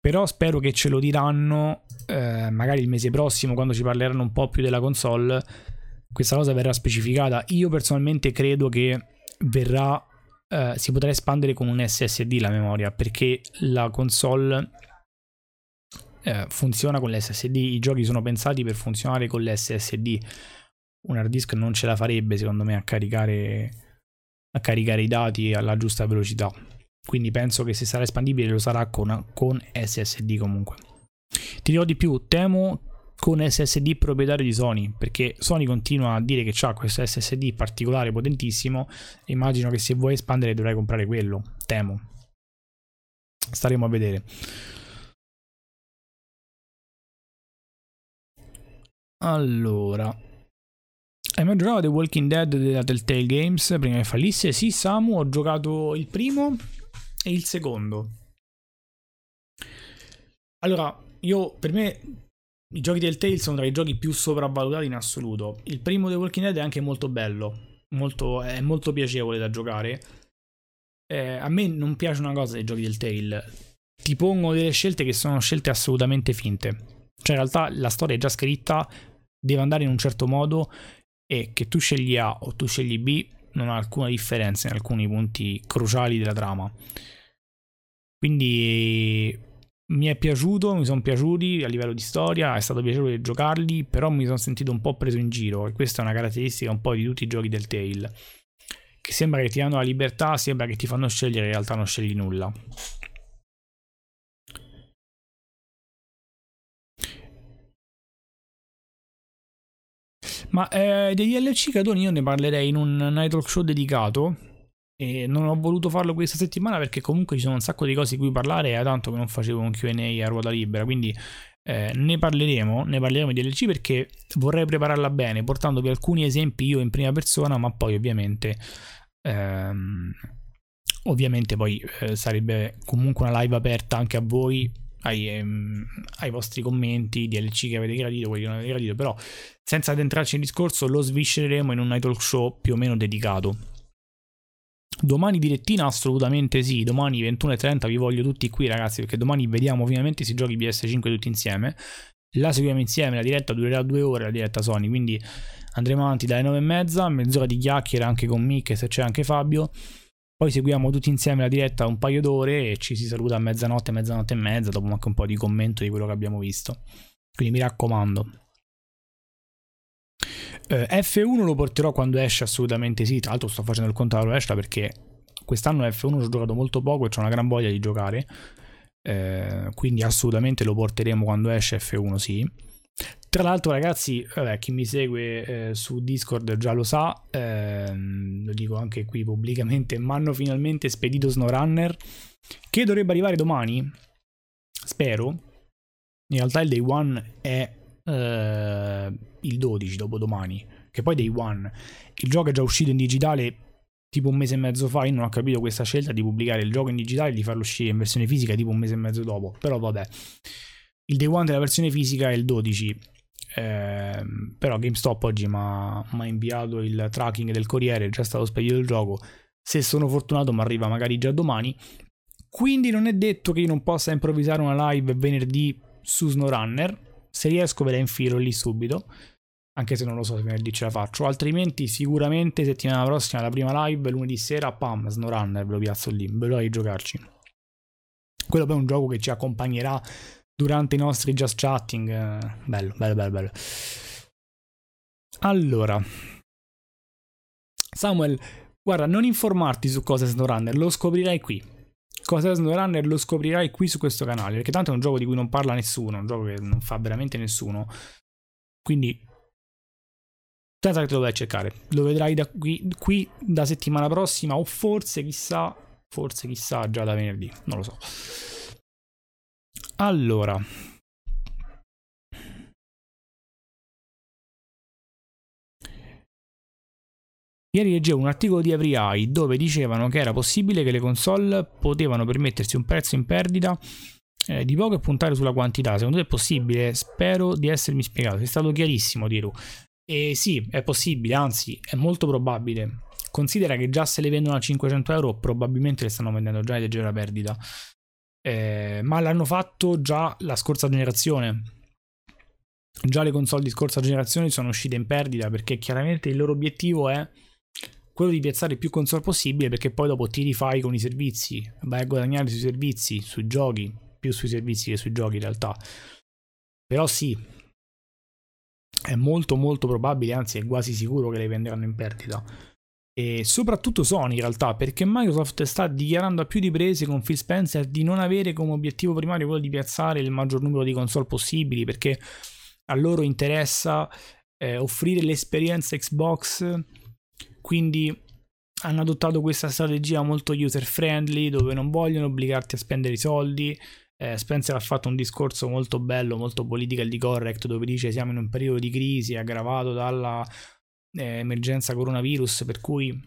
Però spero che ce lo diranno eh, magari il mese prossimo quando ci parleranno un po' più della console. Questa cosa verrà specificata. Io personalmente credo che verrà, eh, si potrà espandere con un SSD la memoria perché la console eh, funziona con l'SSD, i giochi sono pensati per funzionare con l'SSD. Un hard disk non ce la farebbe secondo me a caricare, a caricare i dati alla giusta velocità. Quindi penso che se sarà espandibile lo sarà con, con SSD comunque. Ti dirò di più, temo con SSD proprietario di Sony, perché Sony continua a dire che ha questo SSD particolare potentissimo. Immagino che se vuoi espandere dovrai comprare quello. Temo. Staremo a vedere. Allora, hai mai giocato The Walking Dead della Telltale Games prima che fallisse? Sì, Samu, ho giocato il primo e il secondo. Allora, io per me i giochi Telltale sono tra i giochi più sopravvalutati in assoluto. Il primo The Walking Dead è anche molto bello, molto, è molto piacevole da giocare. Eh, a me non piace una cosa dei giochi Telltale. Ti pongo delle scelte che sono scelte assolutamente finte. Cioè, in realtà la storia è già scritta, deve andare in un certo modo e che tu scegli A o tu scegli B non ha alcuna differenza in alcuni punti cruciali della trama. Quindi mi è piaciuto, mi sono piaciuti a livello di storia, è stato piacevole giocarli, però mi sono sentito un po' preso in giro e questa è una caratteristica un po' di tutti i giochi del Tale. Che sembra che ti danno la libertà, sembra che ti fanno scegliere, in realtà non scegli nulla. Ma eh, dei DLC Catoni io ne parlerei in un night talk show dedicato. E non ho voluto farlo questa settimana perché comunque ci sono un sacco di cose di cui parlare. È tanto che non facevo un QA a ruota libera. Quindi eh, ne parleremo. Ne parleremo di DLC perché vorrei prepararla bene, portandovi alcuni esempi io in prima persona, ma poi ovviamente. Ehm, ovviamente poi eh, sarebbe comunque una live aperta anche a voi ai, ehm, ai, vostri commenti, DLC che avete gradito, quelli che non avete gradito, però senza addentrarci nel discorso lo sviscereremo in un night talk show più o meno dedicato. Domani direttina assolutamente sì, domani 21.30 vi voglio tutti qui ragazzi perché domani vediamo finalmente si giochi PS5 tutti insieme. La seguiamo insieme, la diretta durerà due ore, la diretta Sony, quindi andremo avanti dalle 9.30, mezz'ora di chiacchiere anche con Mick se c'è anche Fabio poi seguiamo tutti insieme la diretta un paio d'ore e ci si saluta a mezzanotte, mezzanotte e mezza, dopo anche un po' di commento di quello che abbiamo visto. Quindi mi raccomando. Eh, F1 lo porterò quando esce assolutamente sì, tra l'altro sto facendo il conto alla rovescia perché quest'anno F1 ho giocato molto poco e ho una gran voglia di giocare. Eh, quindi assolutamente lo porteremo quando esce F1 sì. Tra l'altro, ragazzi, vabbè, chi mi segue eh, su Discord già lo sa, ehm, lo dico anche qui pubblicamente, mi hanno finalmente spedito SnowRunner, che dovrebbe arrivare domani, spero. In realtà il day one è eh, il 12, dopo domani, che poi day one. Il gioco è già uscito in digitale tipo un mese e mezzo fa. Io non ho capito questa scelta di pubblicare il gioco in digitale e di farlo uscire in versione fisica tipo un mese e mezzo dopo. Però vabbè, il day one della versione fisica è il 12. Eh, però GameStop oggi mi ha inviato il tracking del corriere, è già stato spedito il gioco. Se sono fortunato mi arriva magari già domani. Quindi non è detto che io non possa improvvisare una live venerdì su SnowRunner. Se riesco ve la infilo lì subito anche se non lo so se venerdì ce la faccio, altrimenti sicuramente settimana prossima la prima live, lunedì sera, pam, SnowRunner, ve lo piazzo lì, ve lo di giocarci. Quello poi è un gioco che ci accompagnerà durante i nostri just chatting, bello, bello, bello, bello. Allora, Samuel, guarda, non informarti su cosa è SnowRunner, lo scoprirai qui. Cosa è SnowRunner lo scoprirai qui su questo canale, perché tanto è un gioco di cui non parla nessuno, un gioco che non fa veramente nessuno. Quindi senza che te lo vai a cercare. Lo vedrai da qui, qui da settimana prossima o forse chissà, forse chissà già da venerdì, non lo so. Allora, Ieri leggevo un articolo di Every dove dicevano che era possibile che le console potevano permettersi un prezzo in perdita eh, di poco e puntare sulla quantità. Secondo te è possibile? Spero di essermi spiegato. Sei stato chiarissimo, Diru. E sì, è possibile, anzi è molto probabile. Considera che già se le vendono a 500 euro probabilmente le stanno vendendo già in leggera perdita. Eh, ma l'hanno fatto già la scorsa generazione. Già le console di scorsa generazione sono uscite in perdita perché chiaramente il loro obiettivo è quello di piazzare più console possibile perché poi dopo ti rifai con i servizi, vai a guadagnare sui servizi, sui giochi, più sui servizi che sui giochi in realtà. Però sì, è molto molto probabile, anzi è quasi sicuro che le venderanno in perdita. E soprattutto Sony in realtà, perché Microsoft sta dichiarando a più di prese con Phil Spencer di non avere come obiettivo primario quello di piazzare il maggior numero di console possibili, perché a loro interessa eh, offrire l'esperienza Xbox, quindi hanno adottato questa strategia molto user friendly dove non vogliono obbligarti a spendere i soldi, eh, Spencer ha fatto un discorso molto bello, molto politically correct, dove dice siamo in un periodo di crisi aggravato dalla eh, emergenza coronavirus, per cui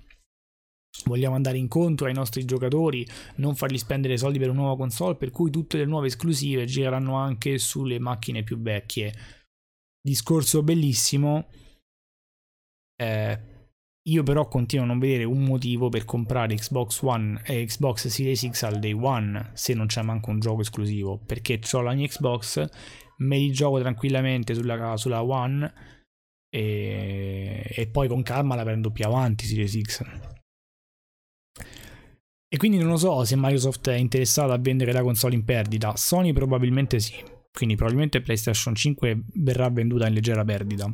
vogliamo andare incontro ai nostri giocatori, non fargli spendere soldi per una nuova console, per cui tutte le nuove esclusive gireranno anche sulle macchine più vecchie. Discorso bellissimo. Eh, io però continuo a non vedere un motivo per comprare Xbox One e Xbox Series X al day one se non c'è manco un gioco esclusivo, perché ho la mia Xbox, me li gioco tranquillamente sulla, sulla One e, e, poi con calma la prendo più avanti Series X. E quindi non lo so se Microsoft è interessata a vendere la console in perdita, Sony probabilmente sì, quindi probabilmente PlayStation 5 verrà venduta in leggera perdita.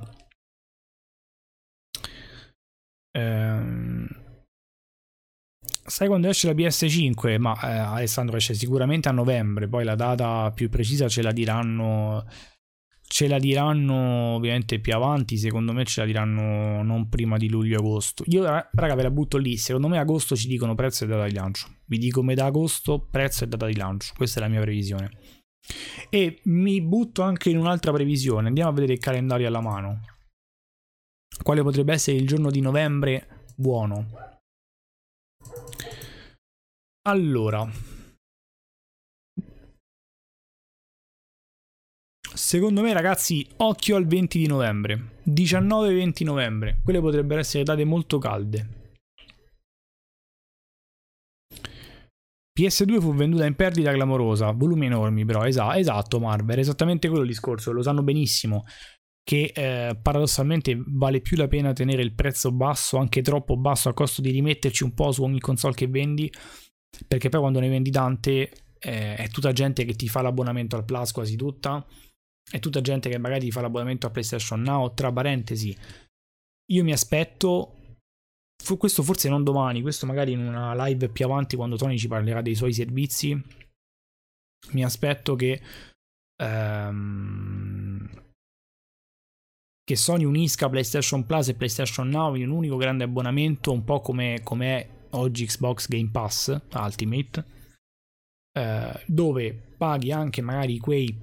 Ehm, sai quando esce la PS5? Ma eh, Alessandro esce sicuramente a novembre, poi la data più precisa ce la diranno ce la diranno ovviamente più avanti, secondo me ce la diranno non prima di luglio-agosto. Io raga ve la butto lì, secondo me agosto ci dicono prezzo e data di lancio. Vi dico metà agosto, prezzo e data di lancio, questa è la mia previsione. E mi butto anche in un'altra previsione, andiamo a vedere il calendario alla mano quale potrebbe essere il giorno di novembre buono. Allora, secondo me ragazzi, occhio al 20 di novembre, 19-20 novembre, quelle potrebbero essere date molto calde. PS2 fu venduta in perdita clamorosa, volumi enormi però, esatto, esatto Marvel, esattamente quello il discorso, lo sanno benissimo che eh, paradossalmente vale più la pena tenere il prezzo basso, anche troppo basso, a costo di rimetterci un po' su ogni console che vendi, perché poi quando ne vendi tante eh, è tutta gente che ti fa l'abbonamento al Plus quasi tutta, è tutta gente che magari ti fa l'abbonamento a PlayStation Now, tra parentesi, io mi aspetto, questo forse non domani, questo magari in una live più avanti quando Tony ci parlerà dei suoi servizi, mi aspetto che... Ehm, che Sony unisca PlayStation Plus e PlayStation Now in un unico grande abbonamento, un po' come è oggi Xbox Game Pass Ultimate, eh, dove paghi anche magari quei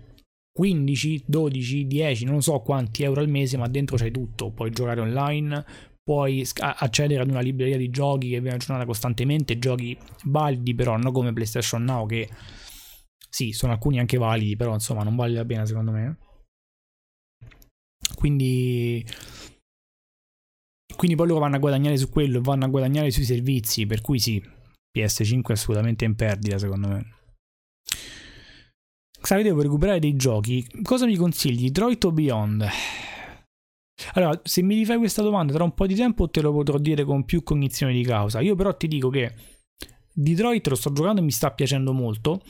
15, 12, 10, non so quanti euro al mese, ma dentro c'hai tutto. Puoi giocare online, puoi accedere ad una libreria di giochi che viene aggiornata costantemente, giochi validi però, non come PlayStation Now che sì, sono alcuni anche validi, però insomma non vale la pena secondo me. Quindi quindi poi loro vanno a guadagnare su quello, vanno a guadagnare sui servizi, per cui sì, PS5 è assolutamente in perdita secondo me. Xavi, devo recuperare dei giochi. Cosa mi consigli? Detroit o Beyond? Allora, se mi rifai questa domanda tra un po' di tempo te lo potrò dire con più cognizione di causa. Io però ti dico che Detroit lo sto giocando e mi sta piacendo molto.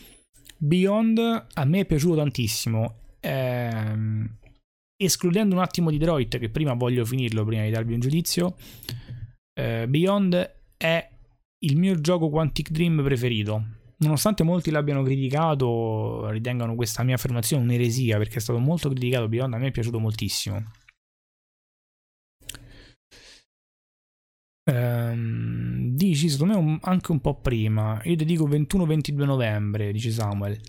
Beyond a me è piaciuto tantissimo. Ehm, escludendo un attimo Detroit, che prima voglio finirlo prima di darvi un giudizio. Eh, Beyond è il mio gioco Quantic Dream preferito. Nonostante molti l'abbiano criticato, ritengano questa mia affermazione un'eresia perché è stato molto criticato. Beyond a me è piaciuto moltissimo. Ehm, dici, secondo me anche un po' prima. Io ti dico 21-22 novembre, dice Samuel.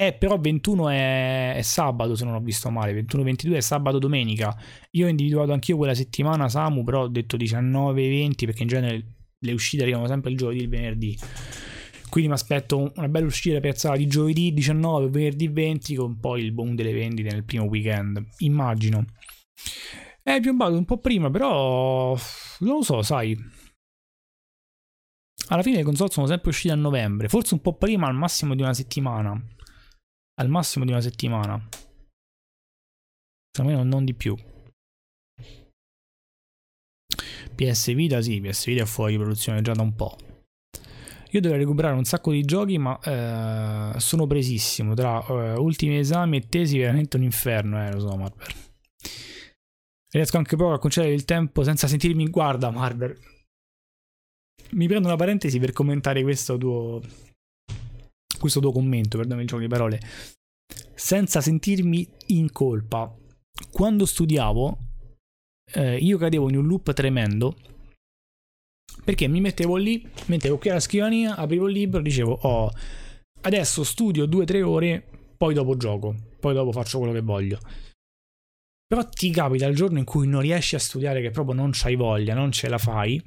Eh, però 21 è, è sabato, se non ho visto male. 21-22 è sabato domenica. Io ho individuato anch'io quella settimana, Samu, però ho detto 19-20 perché in genere le uscite arrivano sempre il giovedì e il venerdì. Quindi mi aspetto una bella uscita piazzata di giovedì 19, venerdì 20 con poi il boom delle vendite nel primo weekend. Immagino. È piombato un po' prima, però non lo so, sai. Alla fine le console sono sempre uscite a novembre, forse un po' prima, al massimo di una settimana. Al massimo di una settimana. Almeno non di più. PS Vita, sì, PS Vita è fuori produzione già da un po'. Io dovrei recuperare un sacco di giochi, ma eh, sono presissimo. Tra eh, ultimi esami e tesi, veramente un inferno, eh, lo so, Marvel. Riesco anche proprio a concedere il tempo senza sentirmi. Guarda, Marvel. Mi prendo una parentesi per commentare questo tuo. Questo tuo commento, perdonami il gioco di parole. Senza sentirmi in colpa. Quando studiavo, eh, io cadevo in un loop tremendo. Perché mi mettevo lì, mettevo qui alla scrivania, aprivo il libro, dicevo, oh, adesso studio 2-3 ore, poi dopo gioco, poi dopo faccio quello che voglio. Però ti capita il giorno in cui non riesci a studiare, che proprio non c'hai voglia, non ce la fai.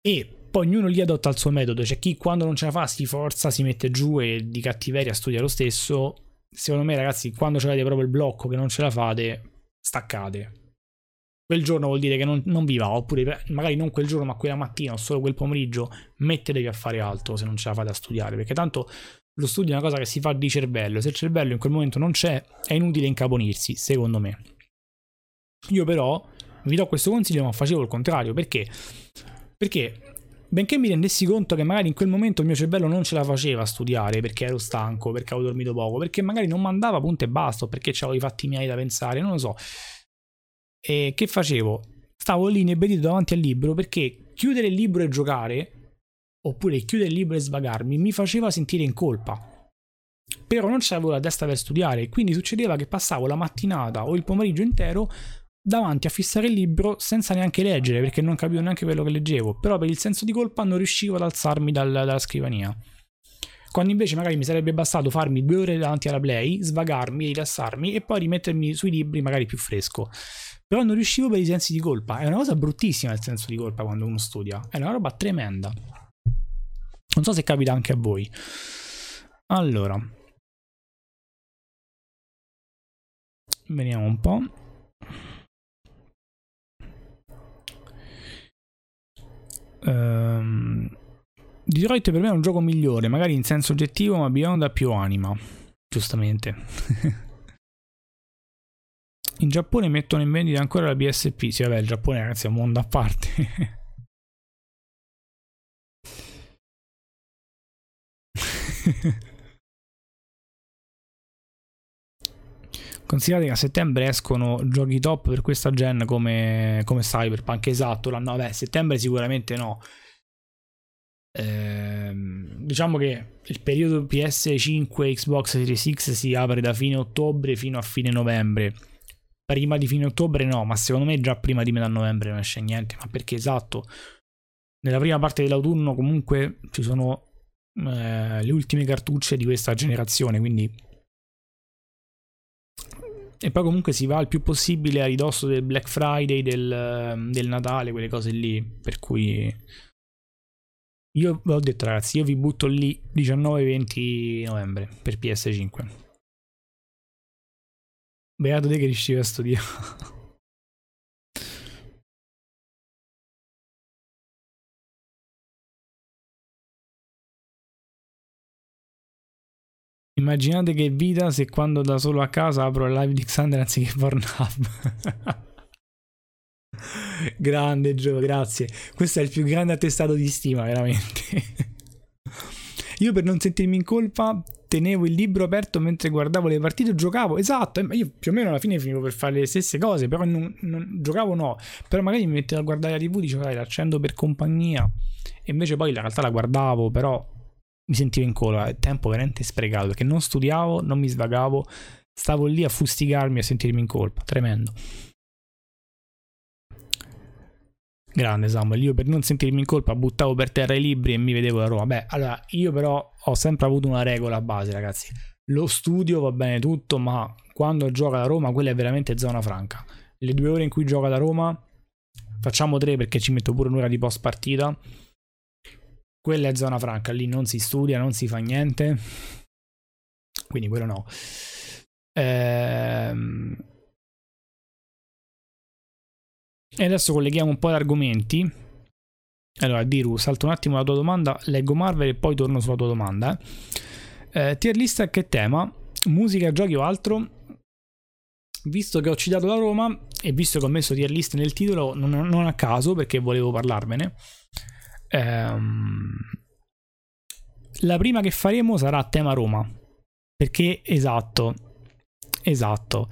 E poi ognuno lì adotta il suo metodo. C'è chi quando non ce la fa si forza, si mette giù e di cattiveria studia lo stesso. Secondo me, ragazzi, quando avete proprio il blocco che non ce la fate, staccate. Quel giorno vuol dire che non, non vi va, oppure magari non quel giorno, ma quella mattina o solo quel pomeriggio, mettetevi a fare altro se non ce la fate a studiare, perché tanto lo studio è una cosa che si fa di cervello. Se il cervello in quel momento non c'è, è inutile incaponirsi, secondo me. Io però vi do questo consiglio, ma facevo il contrario. Perché? Perché benché mi rendessi conto che magari in quel momento il mio cervello non ce la faceva a studiare perché ero stanco, perché avevo dormito poco, perché magari non mandava punto e basta, perché avevo i fatti miei da pensare, non lo so. E che facevo? Stavo lì inebetito davanti al libro perché chiudere il libro e giocare oppure chiudere il libro e svagarmi mi faceva sentire in colpa. Però non c'avevo la testa per studiare, quindi succedeva che passavo la mattinata o il pomeriggio intero davanti a fissare il libro senza neanche leggere, perché non capivo neanche quello che leggevo, però per il senso di colpa non riuscivo ad alzarmi dal, dalla scrivania. Quando invece magari mi sarebbe bastato farmi due ore davanti alla play, svagarmi, rilassarmi e poi rimettermi sui libri magari più fresco. Però non riuscivo per i sensi di colpa. È una cosa bruttissima il senso di colpa quando uno studia. È una roba tremenda. Non so se capita anche a voi. Allora. Vediamo un po'. Um, Detroit per me è un gioco migliore, magari in senso oggettivo, ma Beyond ha più anima. Giustamente. in Giappone mettono in vendita ancora la PSP. Sì, vabbè, il Giappone, ragazzi, è un mondo a parte. Considerate che a settembre escono giochi top per questa gen come, come Cyberpunk, esatto, l'anno, vabbè, settembre sicuramente no. Ehm, diciamo che il periodo PS5 Xbox Series X si apre da fine ottobre fino a fine novembre. Prima di fine ottobre no, ma secondo me già prima di metà novembre non esce niente, ma perché esatto, nella prima parte dell'autunno comunque ci sono eh, le ultime cartucce di questa generazione, quindi e poi comunque si va il più possibile a ridosso del Black Friday, del, del Natale, quelle cose lì. Per cui io ve l'ho detto ragazzi, io vi butto lì 19-20 novembre per PS5. Beato te che riusciva a studiare. Immaginate che vita se quando da solo a casa apro live di Xander anziché Pornhub. grande Gio, grazie. Questo è il più grande attestato di stima, veramente. Io per non sentirmi in colpa tenevo il libro aperto mentre guardavo le partite, giocavo, esatto, io più o meno alla fine finivo per fare le stesse cose, però non, non giocavo no, però magari mi mettevo a guardare la tv, dicevo dai, l'accendo per compagnia, e invece poi in realtà la guardavo, però mi sentivo in colpa, tempo veramente sprecato, perché non studiavo, non mi svagavo, stavo lì a fustigarmi e a sentirmi in colpa, tremendo. Grande Samuel, io per non sentirmi in colpa buttavo per terra i libri e mi vedevo da Roma. Beh, allora io però ho sempre avuto una regola a base, ragazzi. Lo studio va bene tutto, ma quando gioca da Roma, quella è veramente zona franca. Le due ore in cui gioca da Roma, facciamo tre perché ci metto pure un'ora di post partita. Quella è zona franca, lì non si studia, non si fa niente. Quindi quello no. Ehm E adesso colleghiamo un po' di argomenti. Allora, Diru, salto un attimo la tua domanda, leggo Marvel e poi torno sulla tua domanda. Eh, tier list a che tema? Musica, giochi o altro? Visto che ho citato la Roma e visto che ho messo tier list nel titolo, non, non a caso perché volevo parlarmene. Ehm, la prima che faremo sarà tema Roma. Perché esatto, esatto.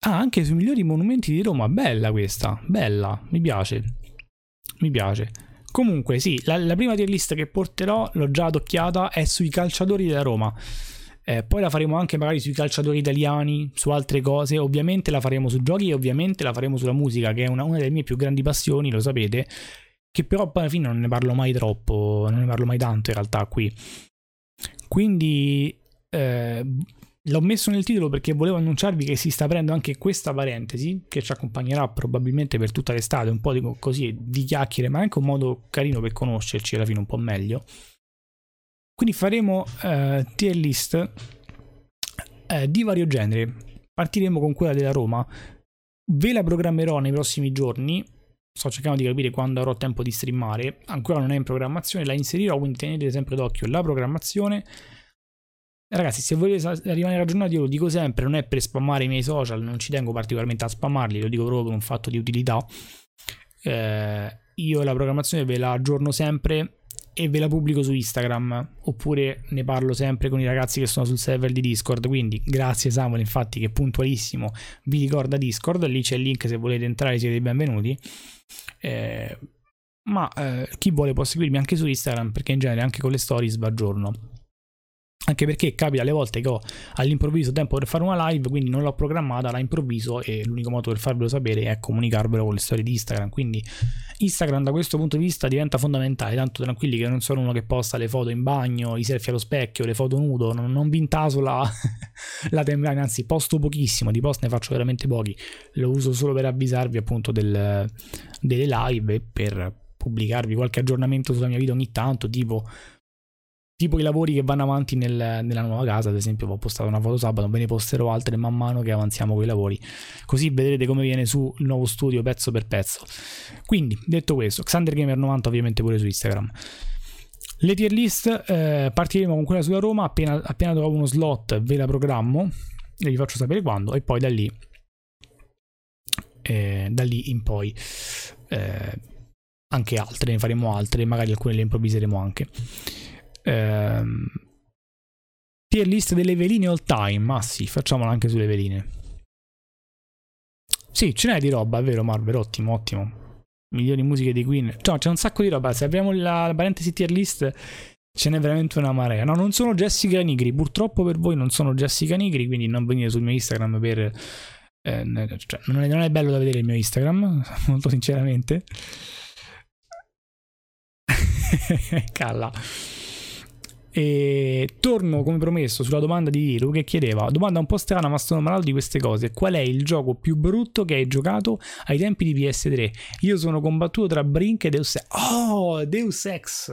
Ah, anche sui migliori monumenti di Roma. Bella questa, bella, mi piace. Mi piace. Comunque, sì, la, la prima tier list che porterò, l'ho già adocchiata, è sui calciatori della Roma. Eh, poi la faremo anche magari sui calciatori italiani, su altre cose. Ovviamente la faremo su giochi e ovviamente la faremo sulla musica, che è una, una delle mie più grandi passioni, lo sapete. Che però alla fine non ne parlo mai troppo, non ne parlo mai tanto in realtà qui. Quindi eh, L'ho messo nel titolo perché volevo annunciarvi che si sta aprendo anche questa parentesi che ci accompagnerà probabilmente per tutta l'estate, un po' di, così di chiacchiere, ma anche un modo carino per conoscerci alla fine un po' meglio. Quindi faremo uh, tier list uh, di vario genere. Partiremo con quella della Roma. Ve la programmerò nei prossimi giorni. Sto cercando di capire quando avrò tempo di streamare. Ancora non è in programmazione, la inserirò, quindi tenete sempre d'occhio la programmazione Ragazzi, se volete rimanere aggiornati, io lo dico sempre, non è per spammare i miei social, non ci tengo particolarmente a spammarli, lo dico proprio per un fatto di utilità. Eh, io la programmazione ve la aggiorno sempre e ve la pubblico su Instagram, oppure ne parlo sempre con i ragazzi che sono sul server di Discord, quindi grazie Samuel, infatti, che puntualissimo vi ricorda Discord, lì c'è il link se volete entrare, siete benvenuti. Eh, ma eh, chi vuole può seguirmi anche su Instagram, perché in genere anche con le stories va aggiorno anche perché capita alle volte che ho all'improvviso tempo per fare una live, quindi non l'ho programmata, la improvviso e l'unico modo per farvelo sapere è comunicarvelo con le storie di Instagram. Quindi Instagram da questo punto di vista diventa fondamentale, tanto tranquilli che non sono uno che posta le foto in bagno, i selfie allo specchio, le foto nudo, non, non vi intaso la, la timeline, anzi posto pochissimo, di post ne faccio veramente pochi, lo uso solo per avvisarvi appunto del, delle live e per pubblicarvi qualche aggiornamento sulla mia vita ogni tanto, tipo tipo i lavori che vanno avanti nel, nella nuova casa, ad esempio ho postato una foto sabato, ve ne posterò altre man mano che avanziamo con i lavori, così vedrete come viene su il nuovo studio pezzo per pezzo. Quindi, detto questo, Xander Gamer 90 ovviamente pure su Instagram. Le tier list, eh, partiremo con quella sulla Roma, appena, appena trovo uno slot ve la programmo e vi faccio sapere quando e poi da lì, eh, da lì in poi eh, anche altre, ne faremo altre, magari alcune le improvviseremo anche. Ehm, tier list delle veline all time. Ma sì, facciamola anche sulle veline. Sì, ce n'è di roba, è vero Marvel, ottimo, ottimo. Migliori musiche di Queen. Cioè, c'è un sacco di roba. Se apriamo la, la parentesi tier list, ce n'è veramente una marea. No, non sono Jessica Nigri. Purtroppo per voi non sono Jessica Nigri, quindi non venite sul mio Instagram per... Eh, cioè, non, è, non è bello da vedere il mio Instagram, molto sinceramente. E torno come promesso sulla domanda di Iru che chiedeva: Domanda un po' strana, ma sono malato di queste cose. Qual è il gioco più brutto che hai giocato ai tempi di PS3? Io sono combattuto tra Brink e Deus Ex. Oh, Deus Ex!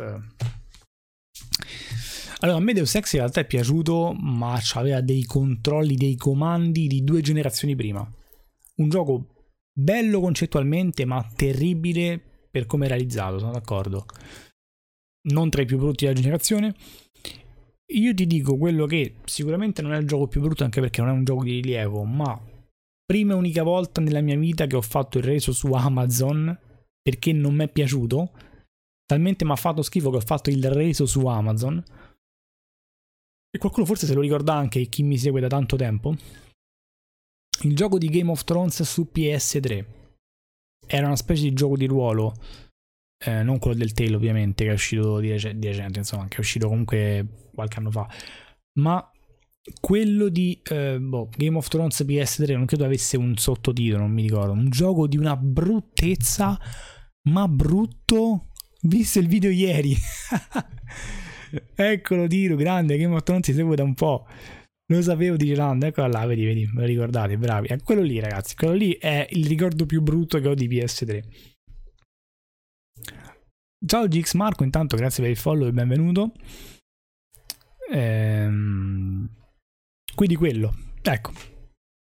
Allora, a me Deus Ex in realtà è piaciuto, ma aveva dei controlli, dei comandi di due generazioni prima. Un gioco bello concettualmente, ma terribile per come è realizzato, sono d'accordo. Non tra i più brutti della generazione. Io ti dico quello che sicuramente non è il gioco più brutto, anche perché non è un gioco di rilievo, ma prima e unica volta nella mia vita che ho fatto il reso su Amazon perché non mi è piaciuto. Talmente mi ha fatto schifo che ho fatto il reso su Amazon. E qualcuno forse se lo ricorda anche, chi mi segue da tanto tempo il gioco di Game of Thrones su PS3 era una specie di gioco di ruolo, eh, non quello del Tale ovviamente, che è uscito di, di, recente, insomma, che è uscito comunque qualche anno fa, ma quello di eh, boh, Game of Thrones PS3 non credo avesse un sottotitolo, non mi ricordo, un gioco di una bruttezza, ma brutto, visto il video ieri. Eccolo tiro, grande, Game of Thrones si segue da un po'. Lo sapevo di Gelando, eccola là, vedi, vedi, me lo ricordate, bravi. Eh, quello lì, ragazzi, quello lì è il ricordo più brutto che ho di PS3. Ciao GX Marco, intanto grazie per il follow e benvenuto. Ehm, quindi quello, ecco.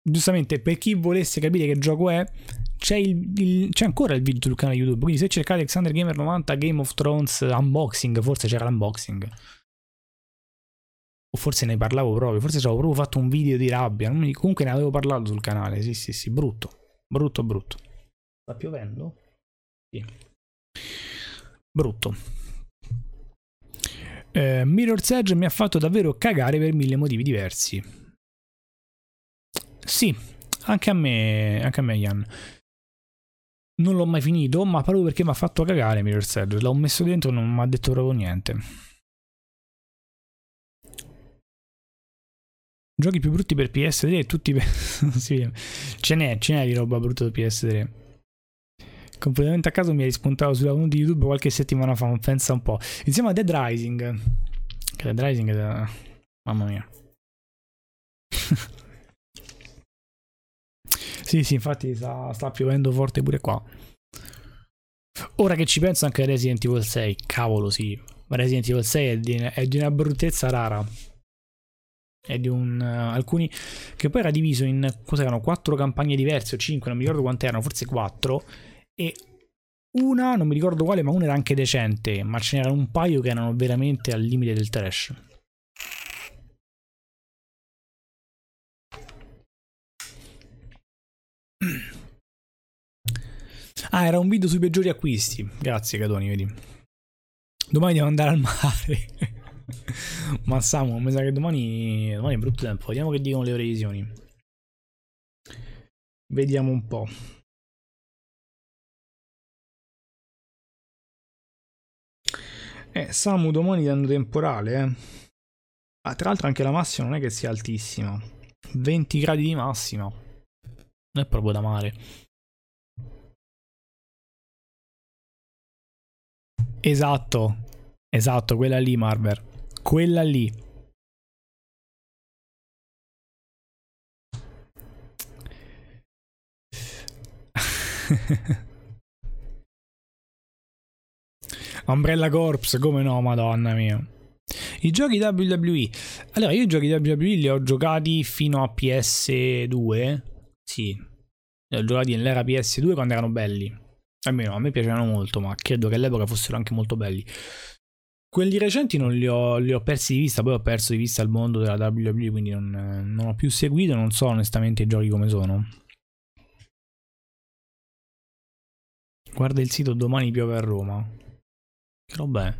Giustamente, per chi volesse capire che gioco è, c'è, il, il, c'è, ancora il video sul canale YouTube. Quindi se cercate Alexander Gamer 90 Game of Thrones unboxing, forse c'era l'unboxing o forse ne parlavo proprio, forse avevo proprio fatto un video di rabbia, comunque ne avevo parlato sul canale, sì sì sì, brutto, brutto brutto. Sta piovendo? Sì. Brutto. Eh, Mirror's Edge mi ha fatto davvero cagare per mille motivi diversi. Sì, anche a me, anche a me Ian. Non l'ho mai finito, ma proprio perché mi ha fatto cagare Mirror's Edge. L'ho messo dentro e non mi ha detto proprio niente. Giochi più brutti per PS3 e tutti per... ce n'è, ce n'è di roba brutta per PS3. Completamente a caso mi hai rispuntato sulla canale di YouTube qualche settimana fa, pensa un po'. Insieme a Dead Rising. Che Dead Rising è... Mamma mia. sì, sì, infatti sta, sta piovendo forte pure qua. Ora che ci penso anche a Resident Evil 6, cavolo sì. Resident Evil 6 è di, è di una bruttezza rara e di un, uh, alcuni che poi era diviso in cos'erano quattro campagne diverse o cinque, non mi ricordo quante erano, forse quattro e una, non mi ricordo quale, ma una era anche decente, ma ce n'erano un paio che erano veramente al limite del trash. Ah, era un video sui peggiori acquisti. Grazie, Catoni, vedi. Domani devo andare al mare. Ma Samu, mi sa che domani, domani è brutto tempo. Vediamo che dicono le previsioni. Vediamo un po'. Eh, Samu domani danno temporale, eh. Ah, tra l'altro anche la massima non è che sia altissima. 20 gradi di massima. Non è proprio da mare. Esatto. Esatto, quella lì, Marver quella lì. Umbrella Corps, come no, madonna mia. I giochi WWE. Allora, io i giochi WWE li ho giocati fino a PS2. Sì, li ho giocati nell'era PS2 quando erano belli. Almeno a me piacevano molto, ma credo che all'epoca fossero anche molto belli. Quelli recenti non li ho, li ho, persi di vista, poi ho perso di vista il mondo della WWE, quindi non, non ho più seguito, non so onestamente i giochi come sono. Guarda il sito domani piove a Roma. Che roba è?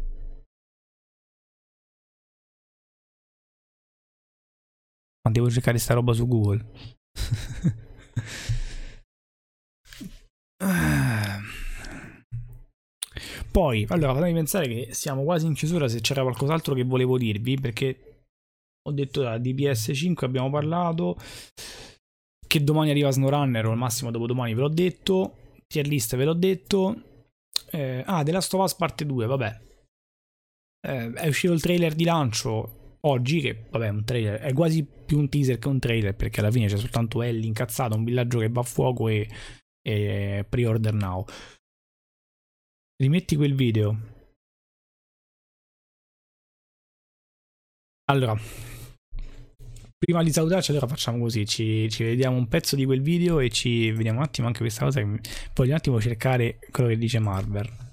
Ma devo cercare sta roba su Google. Poi, allora, fatemi pensare che siamo quasi in chiusura se c'era qualcos'altro che volevo dirvi, perché ho detto da DPS 5 abbiamo parlato, che domani arriva SnowRunner, o al massimo dopodomani ve l'ho detto, tier list ve l'ho detto, eh, ah, The Last of Us parte 2, vabbè. eh, è uscito il trailer di lancio oggi, che vabbè è un trailer, è quasi più un teaser che un trailer, perché alla fine c'è soltanto Ellie incazzata, un villaggio che va a fuoco e, e pre-order now. Rimetti quel video. Allora, prima di salutarci, allora facciamo così: ci, ci, vediamo un pezzo di quel video e ci vediamo un attimo anche questa cosa. Che voglio un attimo cercare quello che dice Marvel.